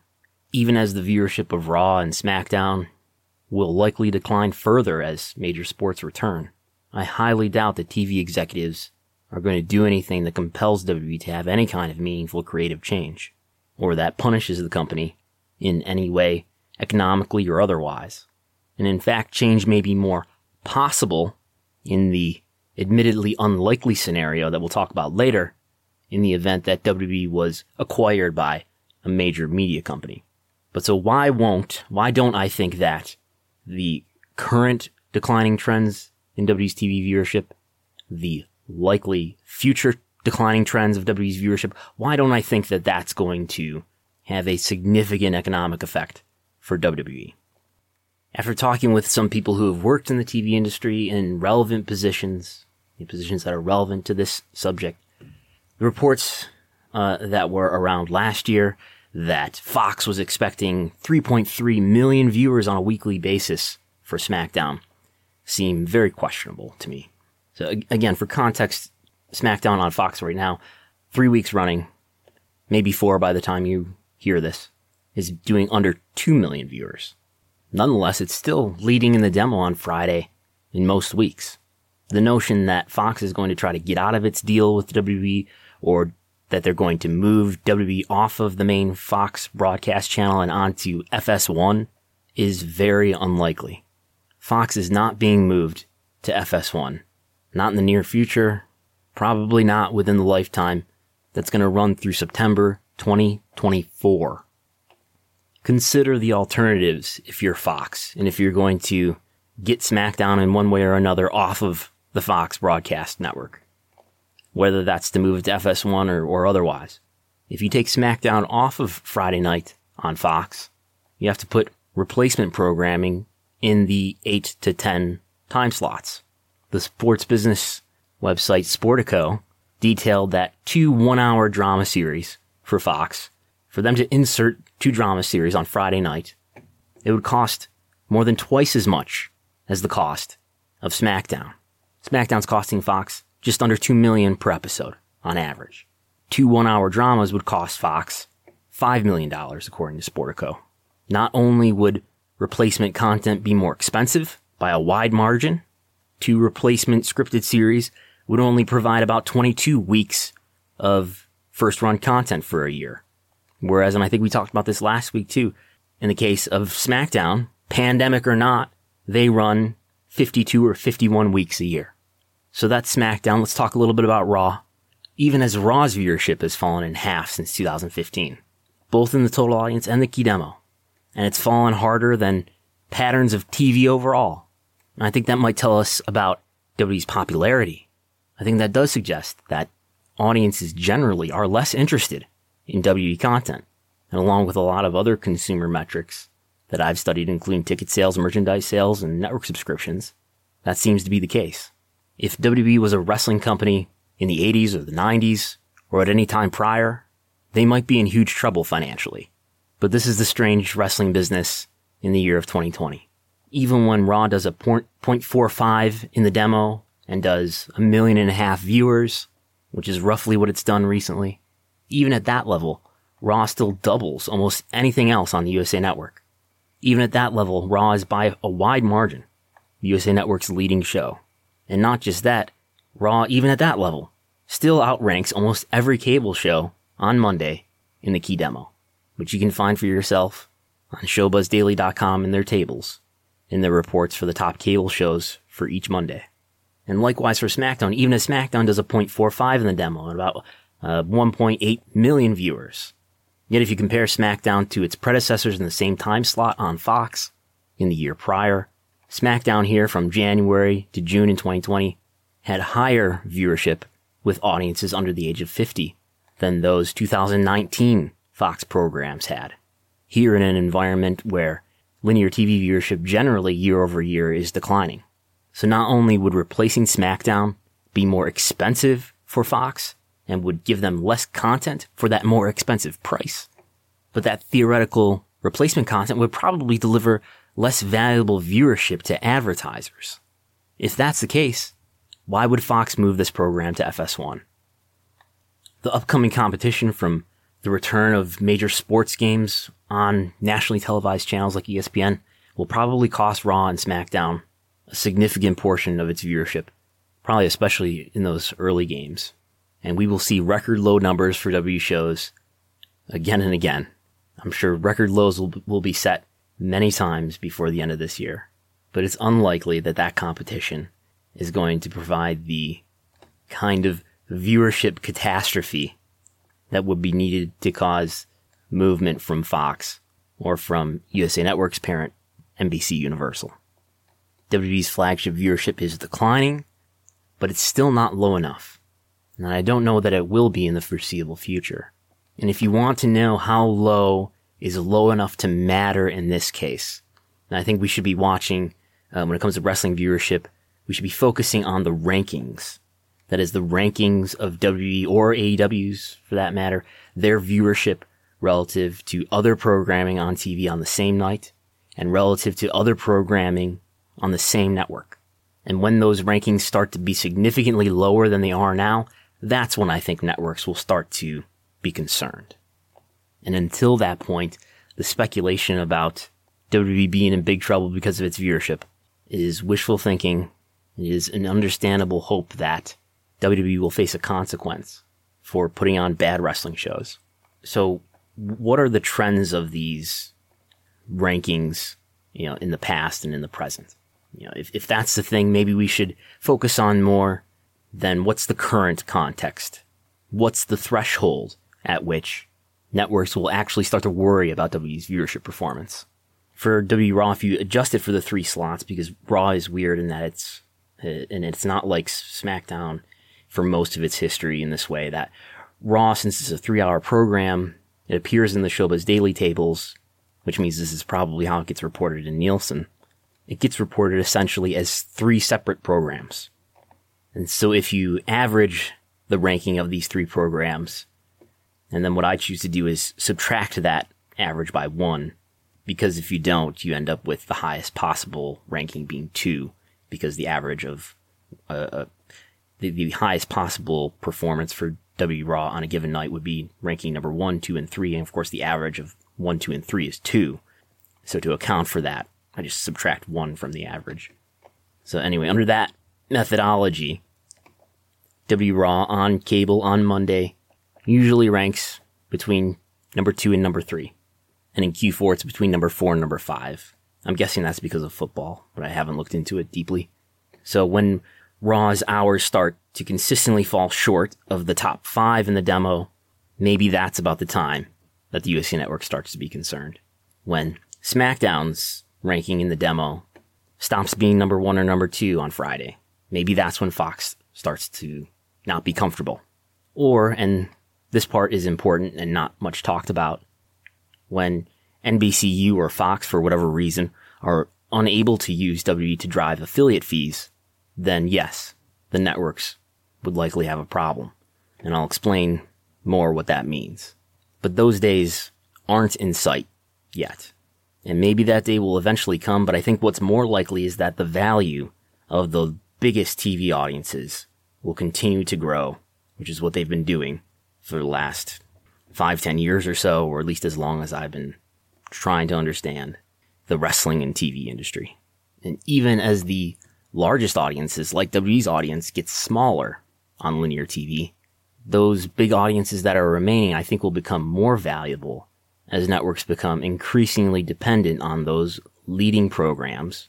Speaker 2: Even as the viewership of Raw and SmackDown will likely decline further as major sports return, I highly doubt that TV executives are going to do anything that compels WWE to have any kind of meaningful creative change, or that punishes the company in any way economically or otherwise. And in fact, change may be more possible in the admittedly unlikely scenario that we'll talk about later in the event that WWE was acquired by a major media company. But so why won't, why don't I think that the current declining trends in WWE's TV viewership, the likely future declining trends of WWE's viewership, why don't I think that that's going to have a significant economic effect for WWE. After talking with some people who have worked in the TV industry in relevant positions, positions that are relevant to this subject, the reports uh, that were around last year that Fox was expecting 3.3 million viewers on a weekly basis for SmackDown seem very questionable to me. So again, for context, SmackDown on Fox right now, three weeks running, maybe four by the time you hear this is doing under 2 million viewers. Nonetheless, it's still leading in the demo on Friday in most weeks. The notion that Fox is going to try to get out of its deal with WWE or that they're going to move WWE off of the main Fox broadcast channel and onto FS1 is very unlikely. Fox is not being moved to FS1. Not in the near future, probably not within the lifetime that's going to run through September 2024 consider the alternatives if you're Fox and if you're going to get SmackDown in one way or another off of the Fox broadcast network, whether that's to move it to FS1 or, or otherwise. If you take SmackDown off of Friday night on Fox, you have to put replacement programming in the 8 to 10 time slots. The sports business website Sportico detailed that two one hour drama series for Fox for them to insert two drama series on Friday night, it would cost more than twice as much as the cost of SmackDown. SmackDown's costing Fox just under 2 million per episode on average. Two one-hour dramas would cost Fox $5 million according to Sportico. Not only would replacement content be more expensive by a wide margin, two replacement scripted series would only provide about 22 weeks of first run content for a year. Whereas, and I think we talked about this last week too, in the case of SmackDown, pandemic or not, they run 52 or 51 weeks a year. So that's SmackDown. Let's talk a little bit about Raw. Even as Raw's viewership has fallen in half since 2015, both in the total audience and the key demo. And it's fallen harder than patterns of TV overall. And I think that might tell us about WWE's popularity. I think that does suggest that audiences generally are less interested in WWE content. And along with a lot of other consumer metrics that I've studied, including ticket sales, merchandise sales, and network subscriptions, that seems to be the case. If WWE was a wrestling company in the 80s or the 90s, or at any time prior, they might be in huge trouble financially. But this is the strange wrestling business in the year of 2020. Even when Raw does a point, 0.45 in the demo and does a million and a half viewers, which is roughly what it's done recently, even at that level, Raw still doubles almost anything else on the USA Network. Even at that level, Raw is by a wide margin the USA Network's leading show. And not just that, Raw, even at that level, still outranks almost every cable show on Monday in the key demo, which you can find for yourself on ShowBuzzDaily.com in their tables, in their reports for the top cable shows for each Monday. And likewise for SmackDown, even as SmackDown does a 0.45 in the demo and about uh, 1.8 million viewers. Yet if you compare SmackDown to its predecessors in the same time slot on Fox in the year prior, SmackDown here from January to June in 2020 had higher viewership with audiences under the age of 50 than those 2019 Fox programs had. Here in an environment where linear TV viewership generally year over year is declining. So not only would replacing SmackDown be more expensive for Fox and would give them less content for that more expensive price, but that theoretical replacement content would probably deliver less valuable viewership to advertisers. If that's the case, why would Fox move this program to FS1? The upcoming competition from the return of major sports games on nationally televised channels like ESPN will probably cost Raw and SmackDown a significant portion of its viewership, probably especially in those early games. And we will see record low numbers for W shows again and again. I'm sure record lows will, will be set many times before the end of this year, but it's unlikely that that competition is going to provide the kind of viewership catastrophe that would be needed to cause movement from Fox or from USA Network's parent, NBC Universal. WWE's flagship viewership is declining, but it's still not low enough. And I don't know that it will be in the foreseeable future. And if you want to know how low is low enough to matter in this case, I think we should be watching, uh, when it comes to wrestling viewership, we should be focusing on the rankings. That is the rankings of WWE or AEW's, for that matter, their viewership relative to other programming on TV on the same night and relative to other programming on the same network. And when those rankings start to be significantly lower than they are now, that's when I think networks will start to be concerned. And until that point, the speculation about WWE being in big trouble because of its viewership is wishful thinking. It is an understandable hope that WWE will face a consequence for putting on bad wrestling shows. So, what are the trends of these rankings, you know, in the past and in the present? You know, if, if that's the thing, maybe we should focus on more than what's the current context? What's the threshold at which networks will actually start to worry about WWE's viewership performance? For WWE Raw, if you adjust it for the three slots, because Raw is weird in that it's, uh, and it's not like SmackDown for most of its history in this way that Raw, since it's a three hour program, it appears in the Showbuzz Daily tables, which means this is probably how it gets reported in Nielsen. It gets reported essentially as three separate programs. And so if you average the ranking of these three programs, and then what I choose to do is subtract that average by one, because if you don't, you end up with the highest possible ranking being two, because the average of uh, uh the, the highest possible performance for W Raw on a given night would be ranking number one, two, and three. And of course, the average of one, two, and three is two. So to account for that, I just subtract one from the average. So anyway, under that methodology, W Raw on cable on Monday usually ranks between number two and number three. And in Q4, it's between number four and number five. I'm guessing that's because of football, but I haven't looked into it deeply. So when Raw's hours start to consistently fall short of the top five in the demo, maybe that's about the time that the USA network starts to be concerned. When SmackDown's ranking in the demo stops being number one or number two on Friday, maybe that's when Fox starts to not be comfortable. Or, and this part is important and not much talked about, when NBCU or Fox, for whatever reason, are unable to use WWE to drive affiliate fees, then yes, the networks would likely have a problem. And I'll explain more what that means. But those days aren't in sight yet. And maybe that day will eventually come, but I think what's more likely is that the value of the biggest TV audiences will continue to grow, which is what they've been doing for the last five, ten years or so, or at least as long as I've been trying to understand the wrestling and TV industry. And even as the largest audiences, like WWE's audience, get smaller on linear TV, those big audiences that are remaining, I think will become more valuable as networks become increasingly dependent on those leading programs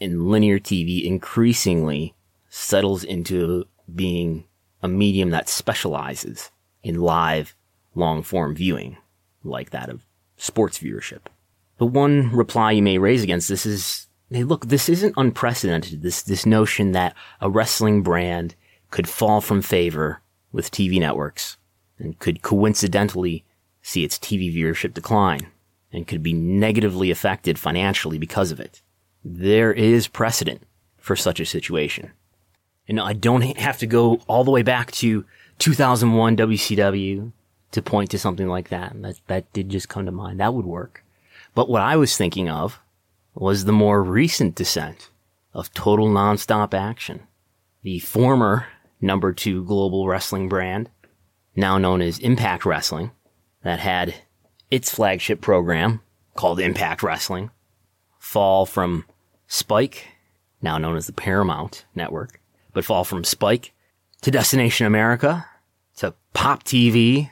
Speaker 2: and linear TV increasingly settles into being a medium that specializes in live long form viewing, like that of sports viewership. The one reply you may raise against this is, hey, look, this isn't unprecedented. This, this notion that a wrestling brand could fall from favor with TV networks and could coincidentally see its TV viewership decline and could be negatively affected financially because of it. There is precedent for such a situation. And I don't have to go all the way back to 2001 WCW to point to something like that. That, that did just come to mind. That would work. But what I was thinking of was the more recent descent of total nonstop action. The former number two global wrestling brand, now known as Impact Wrestling, that had its flagship program called Impact Wrestling fall from Spike, now known as the Paramount Network, but fall from Spike to Destination America to Pop TV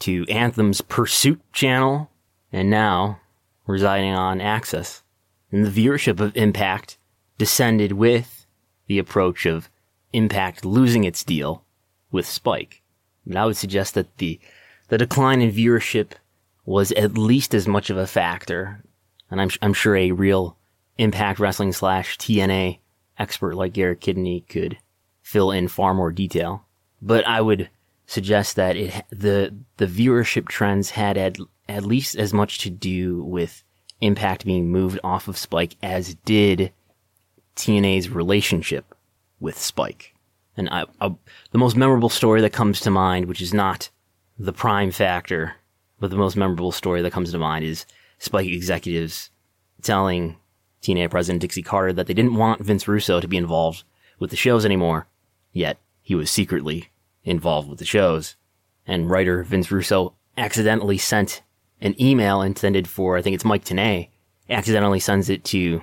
Speaker 2: to Anthem's Pursuit channel and now residing on AXS. And the viewership of Impact descended with the approach of Impact losing its deal with Spike. But I would suggest that the the decline in viewership was at least as much of a factor, and I'm I'm sure a real Impact Wrestling slash TNA expert like Garrett Kidney could fill in far more detail. But I would suggest that it the the viewership trends had at at least as much to do with Impact being moved off of Spike as did TNA's relationship with Spike. And I, I, the most memorable story that comes to mind, which is not the prime factor, but the most memorable story that comes to mind is Spike executives telling TNA president Dixie Carter that they didn't want Vince Russo to be involved with the shows anymore, yet he was secretly involved with the shows. And writer Vince Russo accidentally sent an email intended for, I think it's Mike Tenay, accidentally sends it to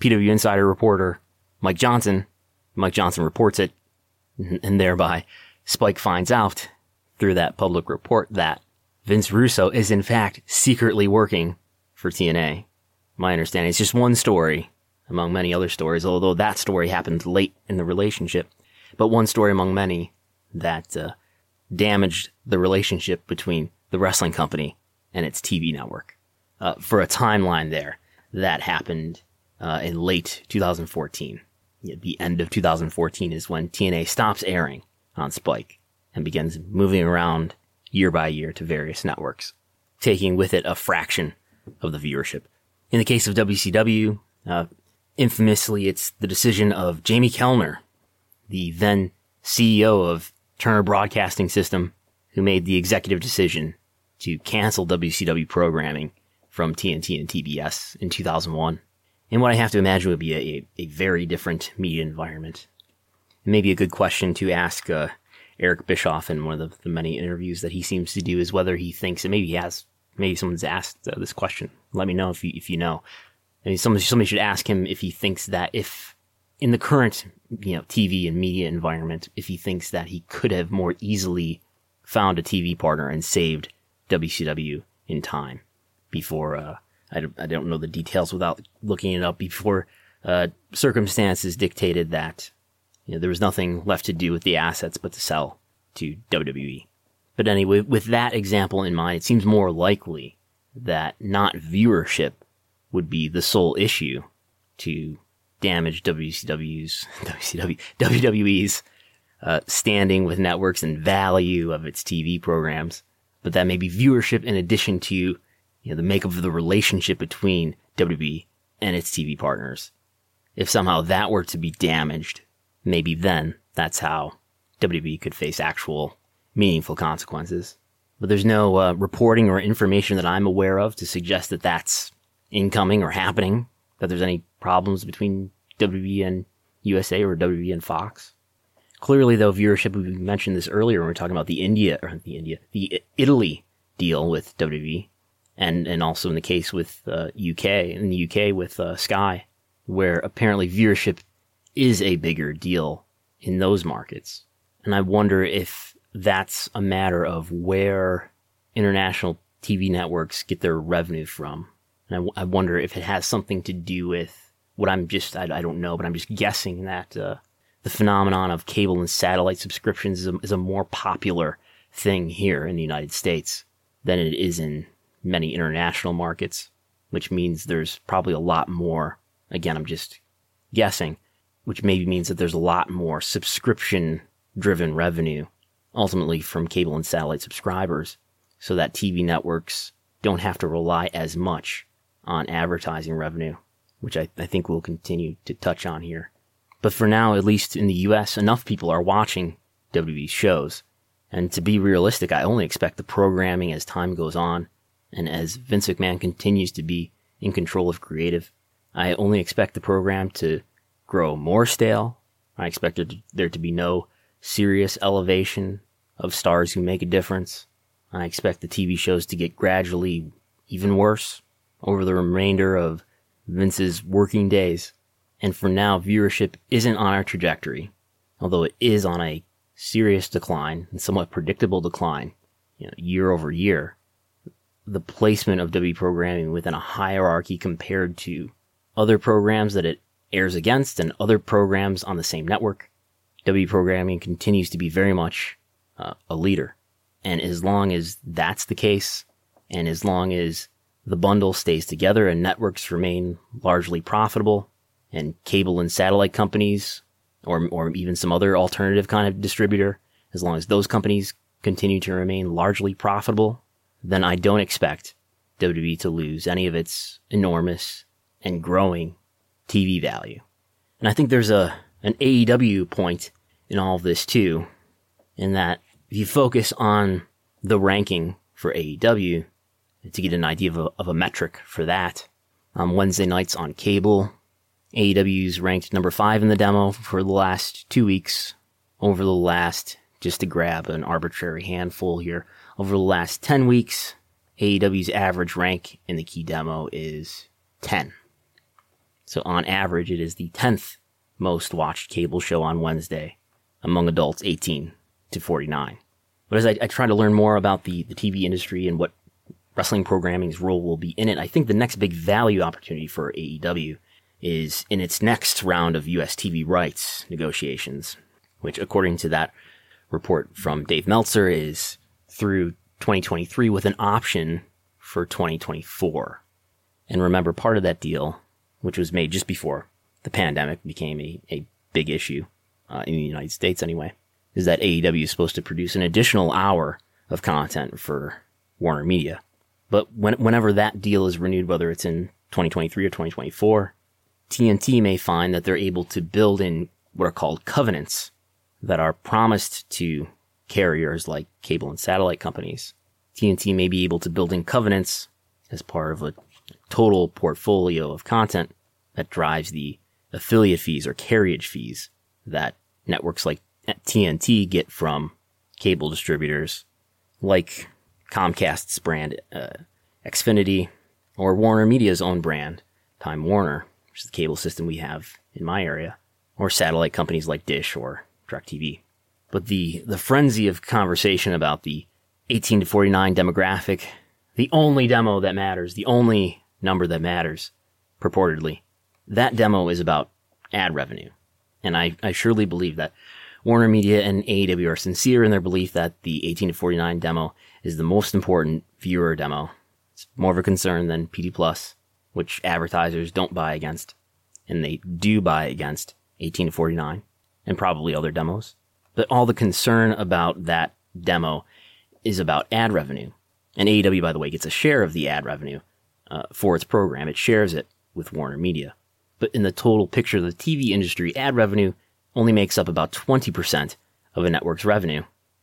Speaker 2: PW Insider reporter Mike Johnson, Mike Johnson reports it, and thereby Spike finds out through that public report that Vince Russo is in fact secretly working for TNA. My understanding is just one story among many other stories, although that story happened late in the relationship, but one story among many that uh, damaged the relationship between the wrestling company and its TV network. Uh, for a timeline there, that happened uh, in late 2014 the end of 2014 is when TNA stops airing on Spike and begins moving around year by year to various networks, taking with it a fraction of the viewership. In the case of WCW, uh, infamously, it's the decision of Jamie Kellner, the then CEO of Turner Broadcasting System, who made the executive decision to cancel WCW programming from TNT and TBS in 2001 in what I have to imagine would be a, a very different media environment. maybe a good question to ask uh, Eric Bischoff in one of the, the, many interviews that he seems to do is whether he thinks, and maybe he has, maybe someone's asked uh, this question. Let me know if you, if you know. I mean, somebody, somebody should ask him if he thinks that if in the current, you know, TV and media environment, if he thinks that he could have more easily found a TV partner and saved WCW in time before, uh, I don't, I don't know the details without looking it up before uh, circumstances dictated that you know, there was nothing left to do with the assets but to sell to WWE. But anyway, with that example in mind, it seems more likely that not viewership would be the sole issue to damage WCW's, WCW, WWE's uh, standing with networks and value of its TV programs, but that may be viewership in addition to you know, the makeup of the relationship between WWE and its TV partners. If somehow that were to be damaged, maybe then that's how WWE could face actual meaningful consequences. But there's no uh, reporting or information that I'm aware of to suggest that that's incoming or happening, that there's any problems between WWE and USA or WWE and Fox. Clearly, though, viewership, we mentioned this earlier when we are talking about the India, or the India, the Italy deal with WWE, and, and also in the case with uh, UK, in the UK with uh, Sky, where apparently viewership is a bigger deal in those markets. And I wonder if that's a matter of where international TV networks get their revenue from. And I, wonder if it has something to do with what I'm just, I, I don't know, but I'm just guessing that uh, the phenomenon of cable and satellite subscriptions is a, is a more popular thing here in the United States than it is in many international markets, which means there's probably a lot more. Again, I'm just guessing, which maybe means that there's a lot more subscription driven revenue ultimately from cable and satellite subscribers so that TV networks don't have to rely as much on advertising revenue, which I, I think we'll continue to touch on here. But for now, at least in the US, enough people are watching WWE shows. And to be realistic, I only expect the programming as time goes on and as Vince McMahon continues to be in control of creative. I only expect the program to grow more stale. I expect there to be no serious elevation of stars who make a difference. I expect the TV shows to get gradually even worse over the remainder of Vince's working days. And for now, viewership isn't on our trajectory, although it is on a serious decline and somewhat predictable decline, you know, year over year. The placement of W programming within a hierarchy compared to other programs that it airs against and other programs on the same network, W programming continues to be very much uh, a leader. And as long as that's the case, and as long as the bundle stays together and networks remain largely profitable, and cable and satellite companies, or, or even some other alternative kind of distributor, as long as those companies continue to remain largely profitable, then I don't expect WWE to lose any of its enormous and growing TV value. And I think there's a an AEW point in all of this too, in that if you focus on the ranking for AEW to get an idea of a, of a metric for that, on Wednesday nights on cable, AEW's ranked number five in the demo for the last two weeks. Over the last, just to grab an arbitrary handful here, over the last 10 weeks, AEW's average rank in the key demo is 10. So on average, it is the 10th most watched cable show on Wednesday among adults 18 to 49. But as I, I try to learn more about the, the TV industry and what wrestling programming's role will be in it, I think the next big value opportunity for AEW is in its next round of US TV rights negotiations, which according to that report from Dave Meltzer is through 2023 with an option for 2024. And remember, part of that deal, which was made just before the pandemic became a, a big issue, uh, in the United States anyway, is that AEW is supposed to produce an additional hour of content for Warner Media. But when, whenever that deal is renewed, whether it's in 2023 or 2024, TNT may find that they're able to build in what are called covenants that are promised to carriers like cable and satellite companies. TNT may be able to build in covenants as part of a total portfolio of content that drives the affiliate fees or carriage fees that networks like TNT get from cable distributors like Comcast's brand uh, Xfinity or Warner Media's own brand, Time Warner, which is the cable system we have in my area, or satellite companies like Dish or DirecTV. But the, the frenzy of conversation about the 18 to 49 demographic, the only demo that matters, the only number that matters, purportedly, that demo is about ad revenue. And I, I surely believe that Warner Media and AEW are sincere in their belief that the 18 to 49 demo is the most important viewer demo. It's more of a concern than P2 Plus, which advertisers don't buy against, and they do buy against 18 to 49 and probably other demos. But all the concern about that demo is about ad revenue. And AEW, by the way, gets a share of the ad revenue uh, for its program. It shares it with Warner Media. But in the total picture of the TV industry, ad revenue only makes up about 20% of a network's revenue,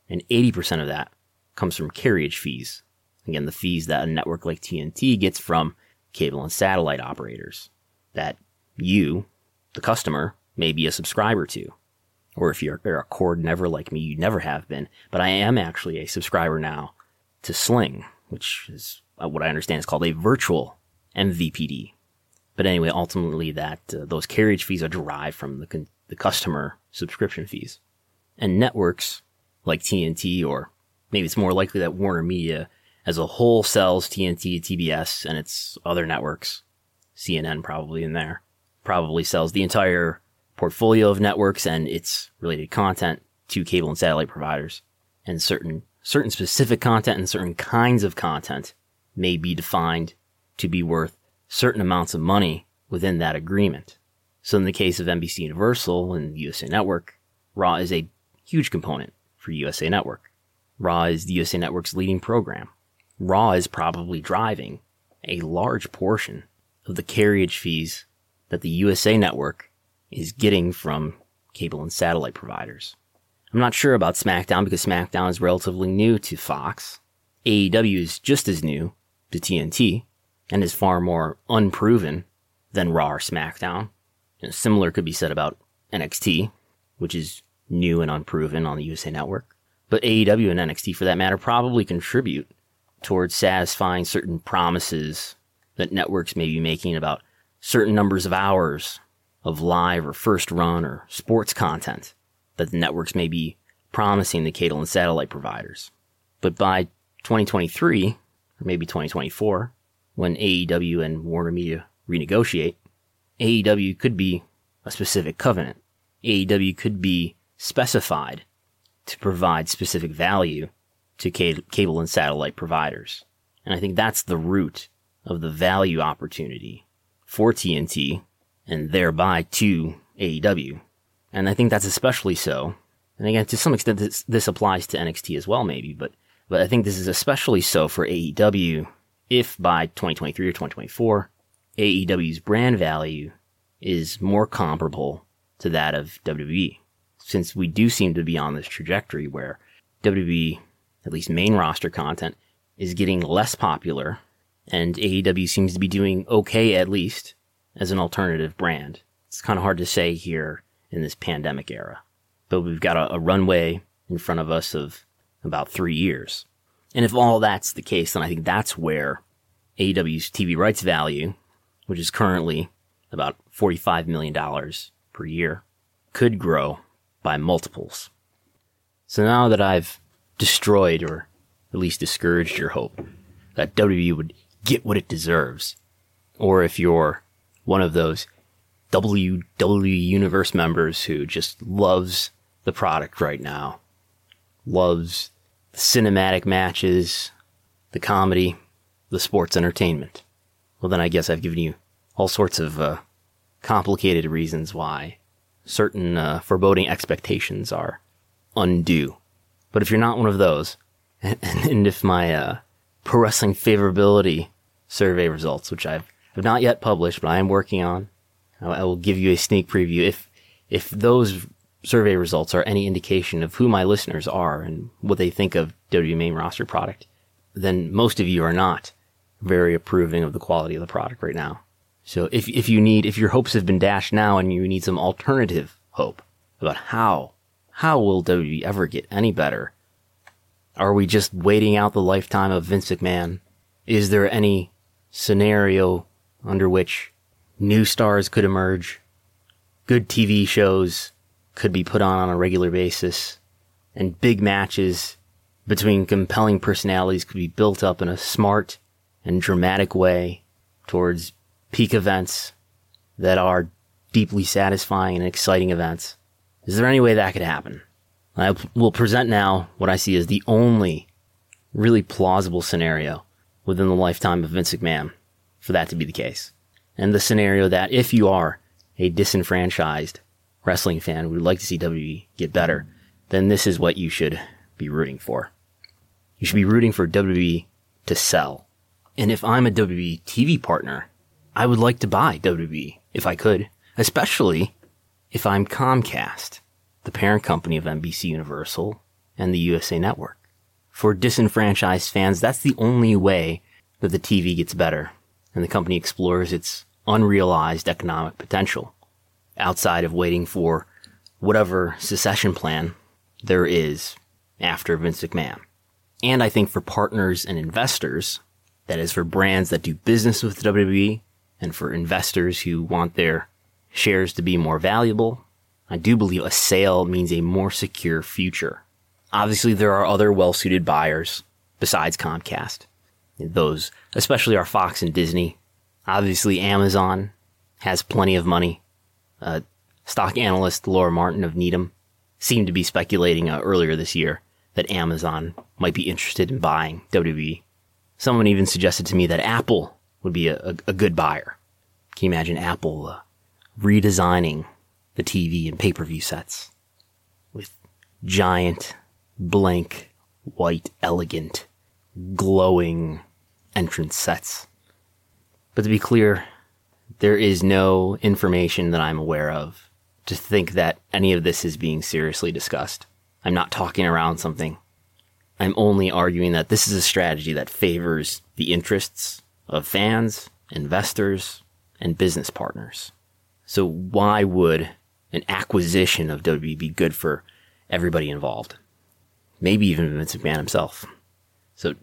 Speaker 2: and 80% of that comes from carriage fees. Again, the fees that a network like TNT gets from cable and satellite operators that you, the customer, may be a subscriber to. Or if you're, a cord never like me, you never have been. But I am actually a subscriber now to Sling, which is uh, what I understand is called a virtual MVPD. But anyway, ultimately that uh, those carriage fees are derived from the con- the customer subscription fees. And networks like TNT or maybe it's more likely that Warner Media as a whole sells TNT, TBS and its other networks. CNN probably in there. Probably sells the entire portfolio of networks and its related content to cable and satellite providers. And certain certain specific content and certain kinds of content may be defined to be worth certain amounts of money within that agreement. So in the case of NBC Universal and USA Network, Raw is a huge component for USA Network. Raw is the USA Network's leading program. Raw is probably driving a large portion of the carriage fees that the USA Network is getting from cable and satellite providers. I'm not sure about SmackDown because SmackDown is relatively new to Fox. AEW is just as new to TNT and is far more unproven than Raw or SmackDown. You know, similar could be said about NXT, which is new and unproven on the USA Network. But AEW and NXT, for that matter, probably contribute towards satisfying certain promises that networks may be making about certain numbers of hours of live or first run or sports content that the networks may be promising the cable and satellite providers. But by 2023, or maybe 2024, when AEW and Warner Media renegotiate, AEW could be a specific covenant. AEW could be specified to provide specific value to cable and satellite providers. And I think that's the root of the value opportunity for TNT and thereby to AEW. And I think that's especially so. And again, to some extent, this, this applies to NXT as well, maybe, but, but I think this is especially so for AEW if by 2023 or 2024, AEW's brand value is more comparable to that of WWE. Since we do seem to be on this trajectory where WWE, at least main roster content, is getting less popular and AEW seems to be doing okay at least as an alternative brand. It's kind of hard to say here in this pandemic era. But we've got a, a runway in front of us of about three years. And if all that's the case, then I think that's where AEW's TV rights value, which is currently about $45 million per year, could grow by multiples. So now that I've destroyed or at least discouraged your hope that WWE would get what it deserves, or if you're one of those WWE Universe members who just loves the product right now, loves the cinematic matches, the comedy, the sports entertainment. Well, then I guess I've given you all sorts of uh, complicated reasons why certain uh, foreboding expectations are undue. But if you're not one of those, and, and if my uh, pro wrestling favorability survey results, which I've, have not yet published, but I am working on, I will give you a sneak preview. If if those survey results are any indication of who my listeners are and what they think of WWE main roster product, then most of you are not very approving of the quality of the product right now. So if if you need if your hopes have been dashed now and you need some alternative hope about how how will WWE ever get any better? Are we just waiting out the lifetime of Vince McMahon? Is there any scenario under which new stars could emerge, good TV shows could be put on on a regular basis, and big matches between compelling personalities could be built up in a smart and dramatic way towards peak events that are deeply satisfying and exciting events. Is there any way that could happen? I will present now what I see as the only really plausible scenario within the lifetime of Vince McMahon for that to be the case. And the scenario that if you are a disenfranchised wrestling fan would like to see WWE get better, then this is what you should be rooting for. You should be rooting for WWE to sell. And if I'm a WWE TV partner, I would like to buy WWE if I could, especially if I'm Comcast, the parent company of NBC Universal and the USA Network. For disenfranchised fans, that's the only way that the TV gets better and the company explores its unrealized economic potential outside of waiting for whatever secession plan there is after Vince McMahon. And I think for partners and investors, that is for brands that do business with WWE and for investors who want their shares to be more valuable, I do believe a sale means a more secure future. Obviously, there are other well suited buyers besides Comcast. Those, especially are Fox and Disney. Obviously, Amazon has plenty of money. Uh, stock analyst Laura Martin of Needham seemed to be speculating uh, earlier this year that Amazon might be interested in buying WWE. Someone even suggested to me that Apple would be a, a, a good buyer. Can you imagine Apple uh, redesigning the TV and pay per view sets with giant, blank, white, elegant, glowing entrance sets? But to be clear, there is no information that I'm aware of to think that any of this is being seriously discussed. I'm not talking around something. I'm only arguing that this is a strategy that favors the interests of fans, investors, and business partners. So why would an acquisition of WWE be good for everybody involved? Maybe even Vince McMahon himself. So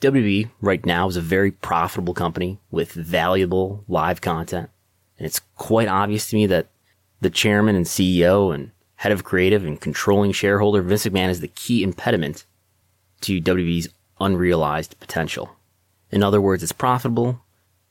Speaker 2: WWE right now is a very profitable company with valuable live content. And it's quite obvious to me that the chairman and CEO and head of creative and controlling shareholder Vince McMahon is the key impediment to WWE's unrealized potential. In other words, it's profitable,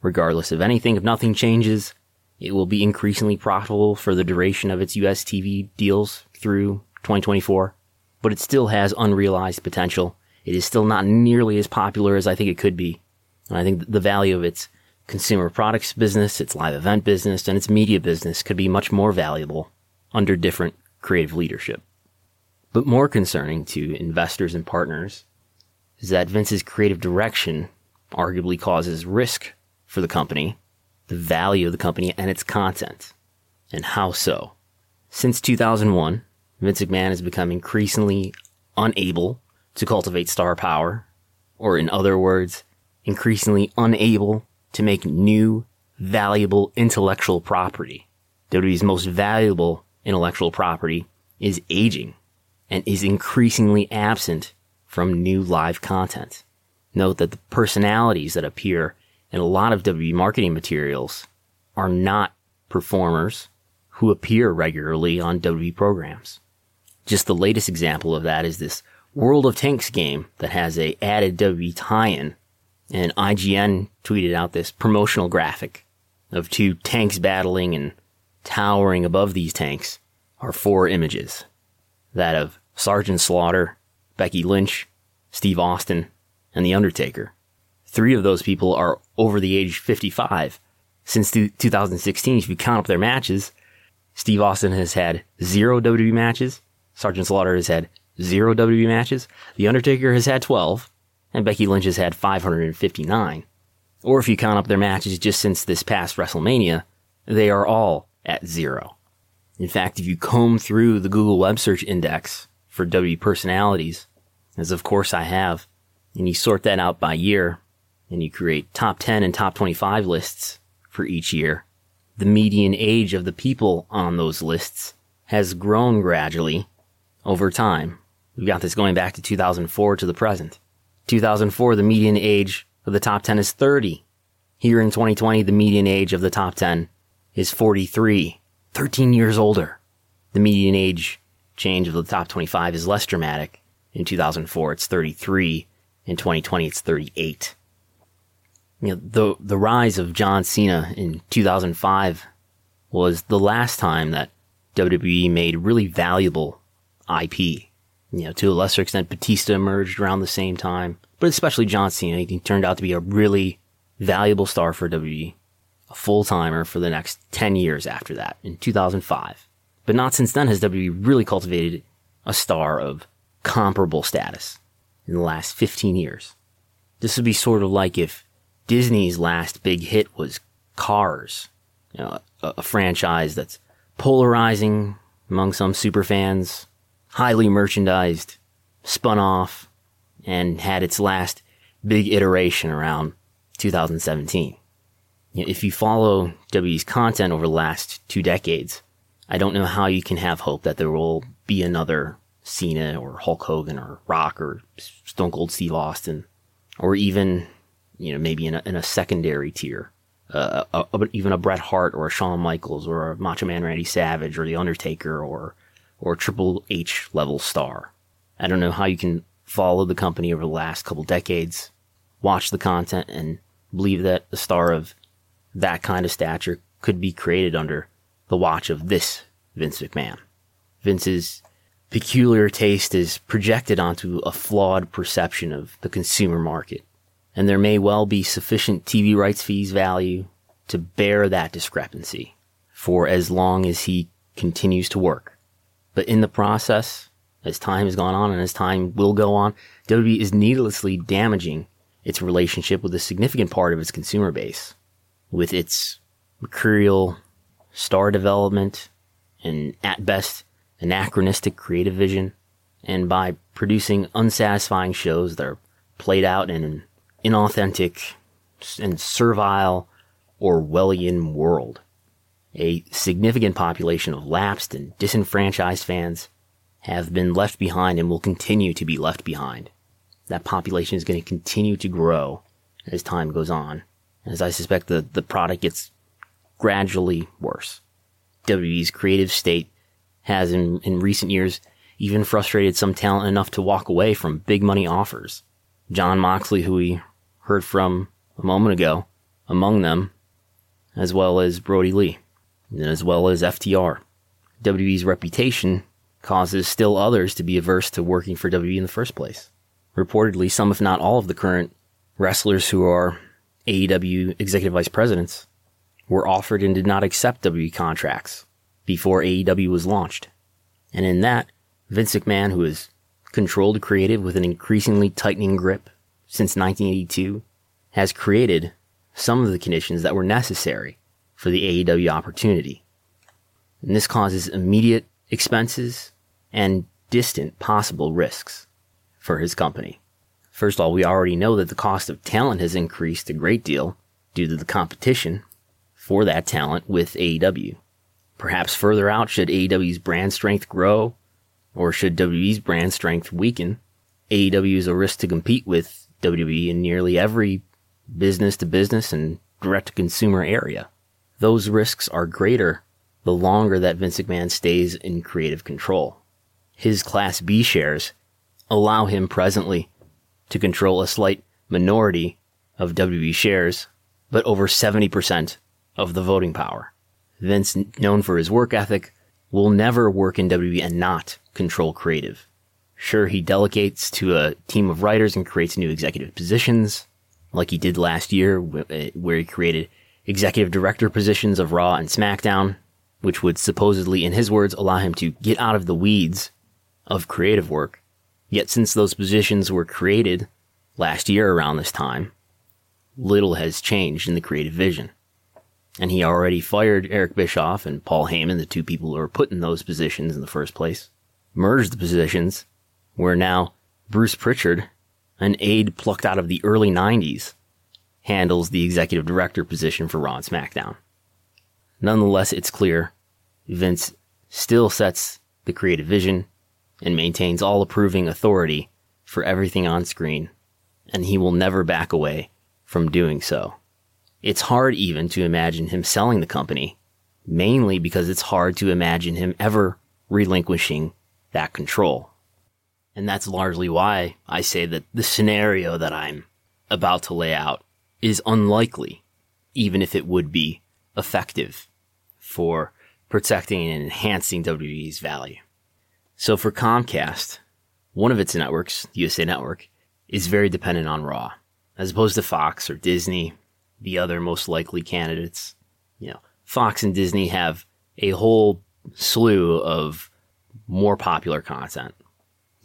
Speaker 2: regardless of anything. If nothing changes, it will be increasingly profitable for the duration of its US TV deals through 2024, but it still has unrealized potential. It is still not nearly as popular as I think it could be. And I think the value of its consumer products business, its live event business, and its media business could be much more valuable under different creative leadership. But more concerning to investors and partners is that Vince's creative direction arguably causes risk for the company, the value of the company, and its content. And how so? Since 2001, Vince McMahon has become increasingly unable to cultivate star power, or in other words, increasingly unable to make new, valuable intellectual property. WWE's most valuable intellectual property is aging and is increasingly absent from new live content. Note that the personalities that appear in a lot of WWE marketing materials are not performers who appear regularly on WWE programs. Just the latest example of that is this World of Tanks game that has a added WWE tie-in and IGN tweeted out this promotional graphic of two tanks battling and towering above these tanks are four images that of Sergeant Slaughter, Becky Lynch, Steve Austin, and The Undertaker. Three of those people are over the age 55. Since 2016, if you count up their matches, Steve Austin has had zero WWE matches. Sergeant Slaughter has had zero WWE matches. The Undertaker has had 12. And Becky Lynch has had 559. Or if you count up their matches just since this past WrestleMania, they are all at zero. In fact, if you comb through the Google Web Search Index for W personalities, as of course I have, and you sort that out by year, and you create top 10 and top 25 lists for each year, the median age of the people on those lists has grown gradually over time. We've got this going back to 2004 to the present. 2004, the median age of the top 10 is 30. Here in 2020, the median age of the top 10 is 43. 13 years older. The median age change of the top 25 is less dramatic. In 2004, it's 33. In 2020, it's 38. You know, the, the rise of John Cena in 2005 was the last time that WWE made really valuable IP. You know, to a lesser extent, Batista emerged around the same time, but especially John Cena. He turned out to be a really valuable star for WWE, a full timer for the next 10 years after that in 2005. But not since then has WWE really cultivated a star of comparable status in the last 15 years. This would be sort of like if Disney's last big hit was Cars, you know, a, a franchise that's polarizing among some superfans, highly merchandised, spun off, and had its last big iteration around 2017. If you follow WWE's content over the last two decades, I don't know how you can have hope that there will be another Cena or Hulk Hogan or Rock or Stone Cold Steve Austin, or even, you know, maybe in a, in a secondary tier, uh, a, a, even a Bret Hart or a Shawn Michaels or a Macho Man Randy Savage or The Undertaker or, or Triple H level star. I don't know how you can follow the company over the last couple decades, watch the content and believe that a star of that kind of stature could be created under the watch of this Vince McMahon. Vince's peculiar taste is projected onto a flawed perception of the consumer market, and there may well be sufficient TV rights fees value to bear that discrepancy for as long as he continues to work. But in the process, as time has gone on and as time will go on, WWE is needlessly damaging its relationship with a significant part of its consumer base, with its mercurial star development and at best anachronistic creative vision, and by producing unsatisfying shows that are played out in an inauthentic and servile Orwellian world. A significant population of lapsed and disenfranchised fans have been left behind and will continue to be left behind. That population is going to continue to grow as time goes on, as I suspect the, the product gets gradually worse. WWE's creative state has in, in recent years even frustrated some talent enough to walk away from big money offers. Jon Moxley, who we heard from a moment ago, among them, as well as Brodie Lee, as well as FTR. WWE's reputation causes still others to be averse to working for WWE in the first place. Reportedly, some, if not all, of the current wrestlers who are AEW executive vice presidents were offered and did not accept WWE contracts before AEW was launched. And in that, Vince McMahon, who has controlled creative with an increasingly tightening grip since 1982, has created some of the conditions that were necessary for the AEW opportunity. And this causes immediate expenses and distant possible risks for his company. First of all, we already know that the cost of talent has increased a great deal due to the competition for that talent with AEW. Perhaps further out, should AEW's brand strength grow, or should WWE's brand strength weaken, AEW is a risk to compete with WWE in nearly every business to business and direct to consumer area. Those risks are greater the longer that Vince McMahon stays in creative control. His Class B shares allow him presently to control a slight minority of WWE shares, but over 70% of the voting power. Vince, known for his work ethic, will never work in WWE and not control creative. Sure, he delegates to a team of writers and creates new executive positions, like he did last year, where he created executive director positions of Raw and SmackDown, which would supposedly, in his words, allow him to get out of the weeds of creative work. Yet, since those positions were created last year around this time, little has changed in the creative vision. And he already fired Eric Bischoff and Paul Heyman, the two people who were put in those positions in the first place, merged the positions, where now Bruce Pritchard, an aide plucked out of the early 90s, handles the executive director position for Raw and SmackDown. Nonetheless, it's clear Vince still sets the creative vision and maintains all approving authority for everything on screen, and he will never back away from doing so. It's hard even to imagine him selling the company, mainly because it's hard to imagine him ever relinquishing that control. And that's largely why I say that the scenario that I'm about to lay out is unlikely, even if it would be effective for protecting and enhancing WWE's value. So for Comcast, one of its networks, the USA Network, is very dependent on Raw, as opposed to Fox or Disney, the other most likely candidates. You know, Fox and Disney have a whole slew of more popular content.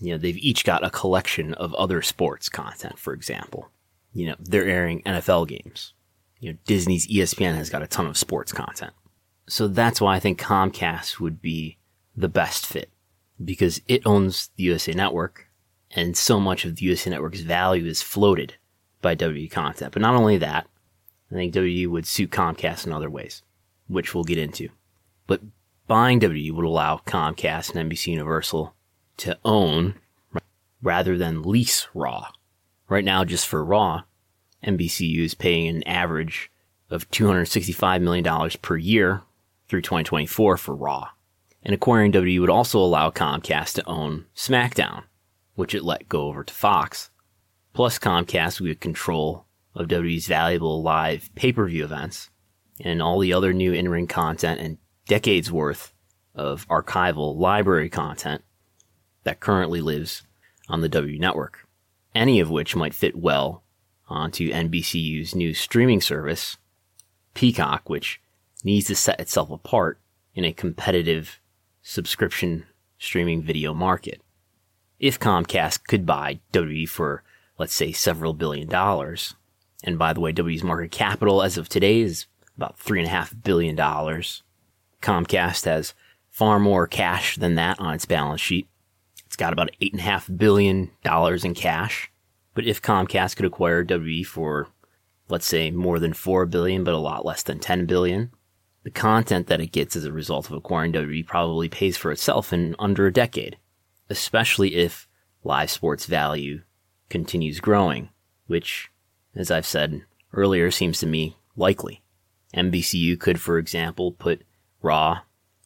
Speaker 2: You know, they've each got a collection of other sports content, for example. You know, they're airing NFL games. You know, Disney's ESPN has got a ton of sports content. So that's why I think Comcast would be the best fit because it owns the USA Network and so much of the USA Network's value is floated by WWE content. But not only that, I think WWE would suit Comcast in other ways, which we'll get into. But buying WWE would allow Comcast and NBC Universal to own rather than lease Raw. Right now, just for Raw, NBCU is paying an average of $265 million per year through 2024 for Raw. And acquiring WWE would also allow Comcast to own SmackDown, which it let go over to Fox. Plus, Comcast would control of WWE's valuable live pay per view events and all the other new in ring content and decades worth of archival library content that currently lives on the W network, any of which might fit well onto NBCU's new streaming service, Peacock, which needs to set itself apart in a competitive subscription streaming video market. If Comcast could buy WWE for, let's say, several billion dollars, and by the way, WWE's market capital as of today is about three and a half billion dollars. Comcast has far more cash than that on its balance sheet. Got about eight and a half billion dollars in cash. But if Comcast could acquire WWE for, let's say, more than 4 billion, but a lot less than 10 billion, the content that it gets as a result of acquiring WWE probably pays for itself in under a decade, especially if live sports value continues growing, which, as I've said earlier, seems to me likely. NBCU could, for example, put Raw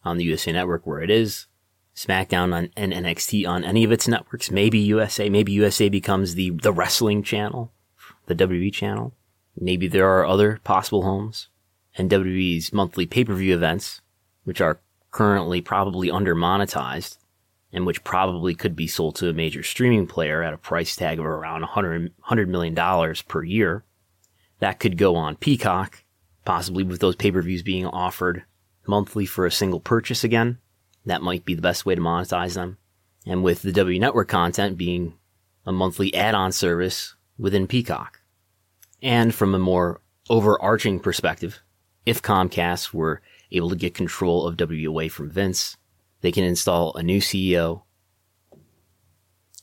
Speaker 2: on the USA Network where it is, SmackDown on, and NXT on any of its networks, maybe USA, maybe USA becomes the, the wrestling channel, the WWE channel. Maybe there are other possible homes and WWE's monthly pay-per-view events, which are currently probably under monetized and which probably could be sold to a major streaming player at a price tag of around 100, $100 million per year. That could go on Peacock, possibly with those pay-per-views being offered monthly for a single purchase again. That might be the best way to monetize them. And with the W Network content being a monthly add-on service within Peacock. And from a more overarching perspective, if Comcast were able to get control of W away from Vince, they can install a new CEO.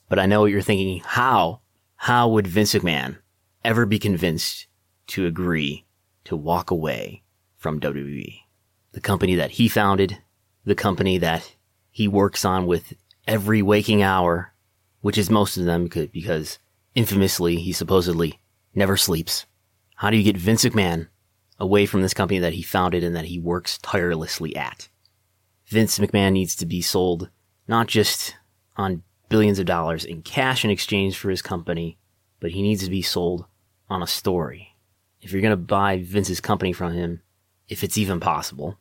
Speaker 2: But I know what you're thinking. How? How would Vince McMahon ever be convinced to agree to walk away from WWE? The company that he founded, the company that he works on with every waking hour, which is most of them because infamously he supposedly never sleeps. How do you get Vince McMahon away from this company that he founded and that he works tirelessly at. Vince McMahon needs to be sold not just on billions of dollars in cash in exchange for his company, but he needs to be sold on a story. If you're going to buy Vince's company from him, if it's even possible,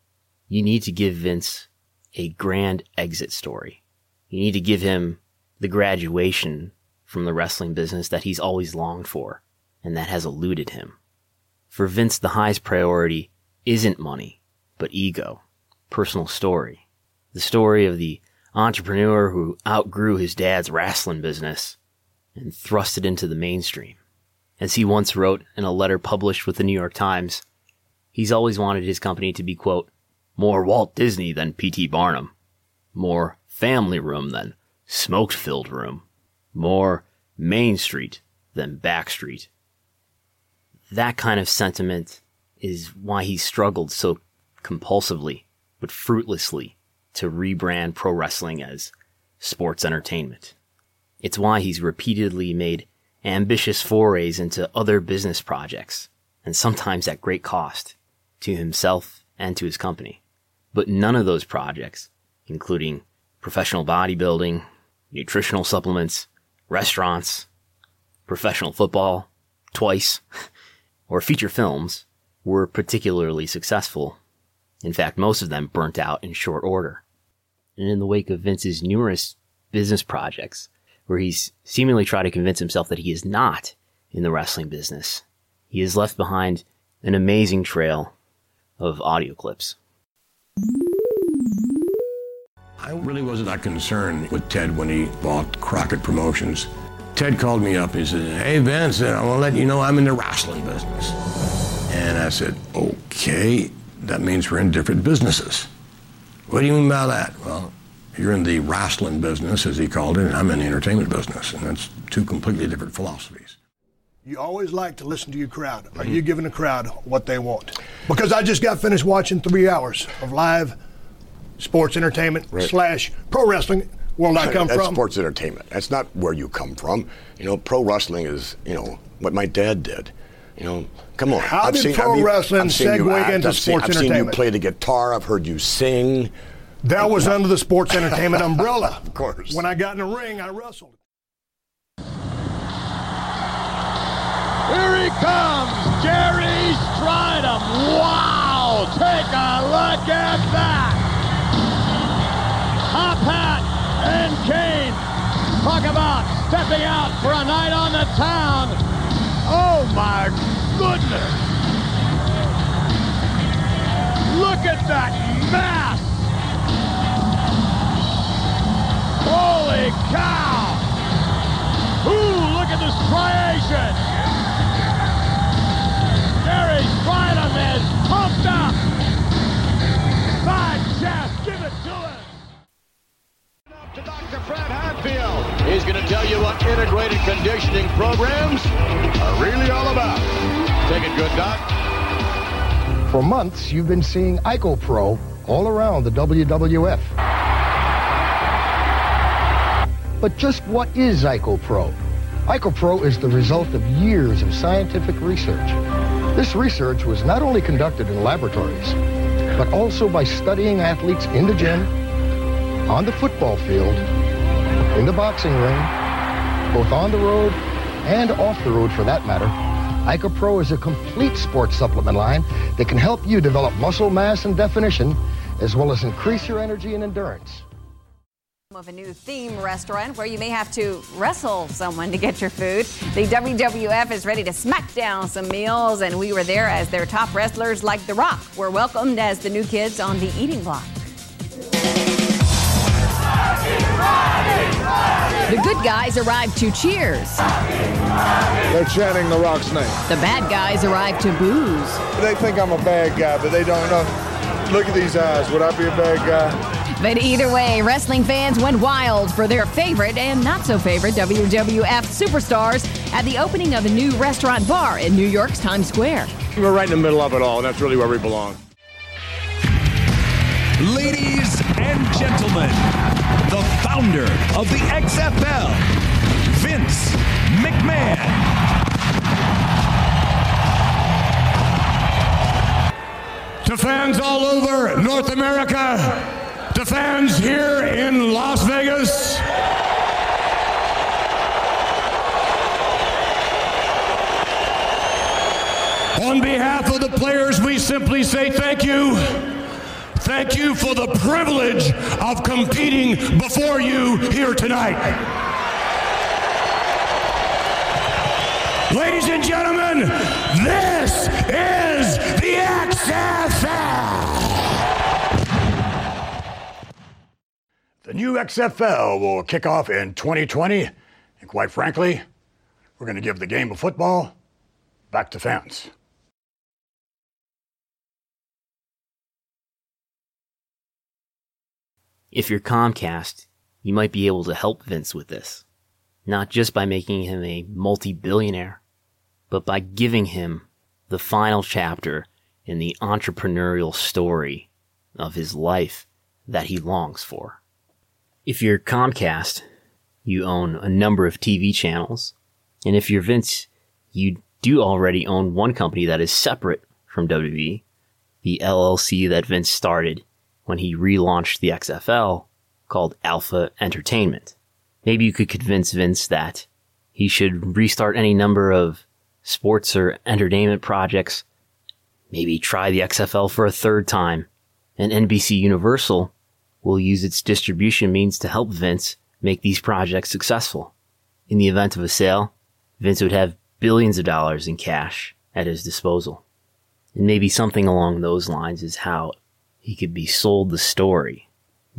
Speaker 2: you need to give Vince a grand exit story. You need to give him the graduation from the wrestling business that he's always longed for and that has eluded him. For Vince, the highest priority isn't money, but ego, personal story. The story of the entrepreneur who outgrew his dad's wrestling business and thrust it into the mainstream. As he once wrote in a letter published with the New York Times, he's always wanted his company to be, quote, more Walt Disney than P.T. Barnum, more family room than smoke filled room, more Main Street than Back Street that kind of sentiment is why he struggled so compulsively but fruitlessly to rebrand pro wrestling as sports entertainment. It's why he's repeatedly made ambitious forays into other business projects, and sometimes at great cost to himself and to his company. But none of those projects, including professional bodybuilding, nutritional supplements, restaurants, professional football, twice, or feature films were particularly successful. In fact, most of them burnt out in short order. And in the wake of Vince's numerous business projects, where he's seemingly tried to convince himself that he is not in the wrestling business, he has left behind an amazing trail of audio clips.
Speaker 13: I really wasn't that concerned with Ted when he bought Crockett Promotions. Ted called me up. He said, Hey, Vince, uh, I want to let you know I'm in the wrestling business. And I said, Okay, that means we're in different businesses. What do you mean by that? Well, you're in the wrestling business, as he called it, and I'm in the entertainment business. And that's two completely different philosophies.
Speaker 14: You always like to listen to your crowd. Are mm-hmm. you giving the crowd what they want? Because I just got finished watching three hours of live sports entertainment
Speaker 15: Right.
Speaker 14: slash pro wrestling. Where I come
Speaker 15: That's
Speaker 14: from.
Speaker 15: sports entertainment. That's not where you come from. You know, pro wrestling is, you know, what my dad did. You know, come on.
Speaker 14: How did pro wrestling
Speaker 15: I've seen you
Speaker 14: segue into
Speaker 15: I've seen,
Speaker 14: sports
Speaker 15: I've seen you play the guitar. I've heard you sing.
Speaker 14: That was under the sports entertainment umbrella.
Speaker 15: Of course.
Speaker 14: When I got in the ring, I wrestled.
Speaker 6: Here he comes, Gary Strydom. Wow! Take a look at that. Top hat and cane. Talk about stepping out for a night on the town. Oh my goodness! Look at that mass! Holy cow! Ooh, look at this striation! Is pumped up. Side chest, give it to him. Up to Dr. Fred Hatfield. He's going to tell you what integrated conditioning programs are really all about. Take it good, Doc.
Speaker 16: For months, you've been seeing IcoPro all around the WWF. But just what is IcoPro? IcoPro is the result of years of scientific research. This research was not only conducted in laboratories, but also by studying athletes in the gym, on the football field, in the boxing ring, both on the road and off the road for that matter. IcoPro is a complete sports supplement line that can help you develop muscle mass and definition, as well as increase your energy and endurance.
Speaker 17: Of a new theme restaurant where you may have to wrestle someone to get your food. The WWF is ready to smack down some meals, and we were there as their top wrestlers like The Rock were welcomed as the new kids on the eating block. The good guys arrived to cheers.
Speaker 18: They're chanting The Rock's name.
Speaker 17: The bad guys arrived to boos.
Speaker 18: They think I'm a bad guy, but they don't know. Look at these eyes. Would I be a bad guy?
Speaker 17: But either way, wrestling fans went wild for their favorite and not so favorite WWF superstars at the opening of a new restaurant bar in New York's Times Square.
Speaker 18: We're right in the middle of it all, and that's really where we belong.
Speaker 19: Ladies and gentlemen, the founder of the XFL, Vince McMahon.
Speaker 13: To fans all over North America, to fans here in Las Vegas. On behalf of the players, we simply say thank you. Thank you for the privilege of competing before you here tonight. Ladies and gentlemen, this is the XFL. The new XFL will kick off in 2020, and quite frankly, we're going to give the game of football back to fans.
Speaker 2: If you're Comcast, you might be able to help Vince with this. Not just by making him a multi billionaire, but by giving him the final chapter in the entrepreneurial story of his life that he longs for. If you're Comcast, you own a number of TV channels. And if you're Vince, you do already own one company that is separate from WWE, the LLC that Vince started when he relaunched the XFL called Alpha Entertainment. Maybe you could convince Vince that he should restart any number of sports or entertainment projects. Maybe try the XFL for a third time And NBC Universal will use its distribution means to help Vince make these projects successful. In the event of a sale, Vince would have billions of dollars in cash at his disposal. And maybe something along those lines is how he could be sold the story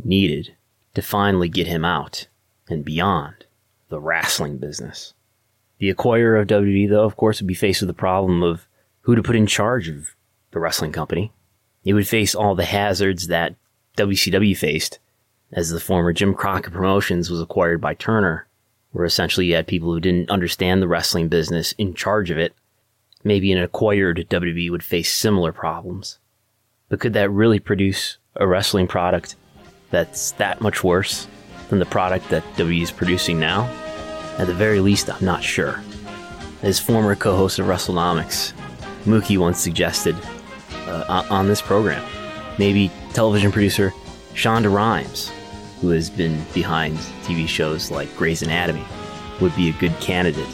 Speaker 2: needed to finally get him out and beyond the wrestling business. The acquirer of WWE, though, of course, would be faced with the problem of who to put in charge of the wrestling company. He would face all the hazards that WCW faced as the former Jim Crockett Promotions was acquired by Turner, where essentially you had people who didn't understand the wrestling business in charge of it. Maybe an acquired WWE would face similar problems. But could that really produce a wrestling product that's that much worse than the product that WWE is producing now? At the very least, I'm not sure. As former co host of WrestleNomics, Mookie once suggested uh, on this program, maybe television producer Shonda Rhimes, who has been behind TV shows like Grey's Anatomy, would be a good candidate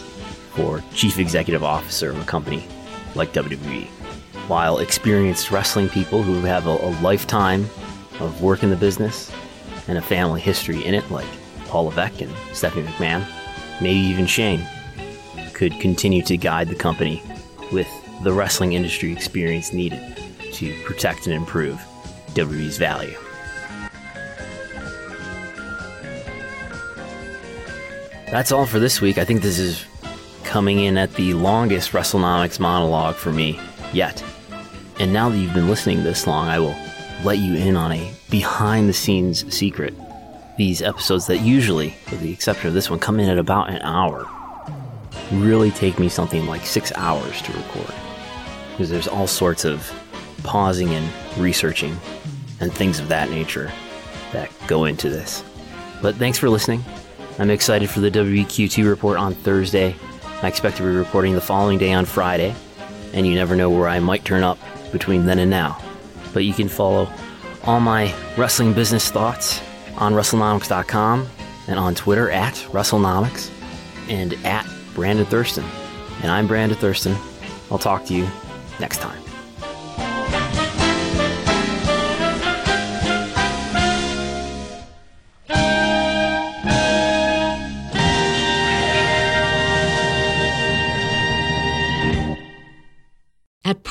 Speaker 2: for chief executive officer of a company like WWE. While experienced wrestling people who have a, a lifetime of work in the business and a family history in it, like Paul Levesque and Stephanie McMahon, maybe even Shane, could continue to guide the company with the wrestling industry experience needed to protect and improve WWE's value. That's all for this week. I think this is coming in at the longest WrestleNomics monologue for me yet. And now that you've been listening this long, I will let you in on a behind the scenes secret. These episodes that usually, with the exception of this one, come in at about an hour, really take me something like six hours to record. Because there's all sorts of pausing and researching and things of that nature that go into this. But thanks for listening. I'm excited for the WBQ2 report on Thursday. I expect to be reporting the following day on Friday, and you never know where I might turn up between then and now. But you can follow all my wrestling business thoughts on WrestleNomics.com and on Twitter at WrestleNomics and at Brandon Thurston. And I'm Brandon Thurston. I'll talk to you next time.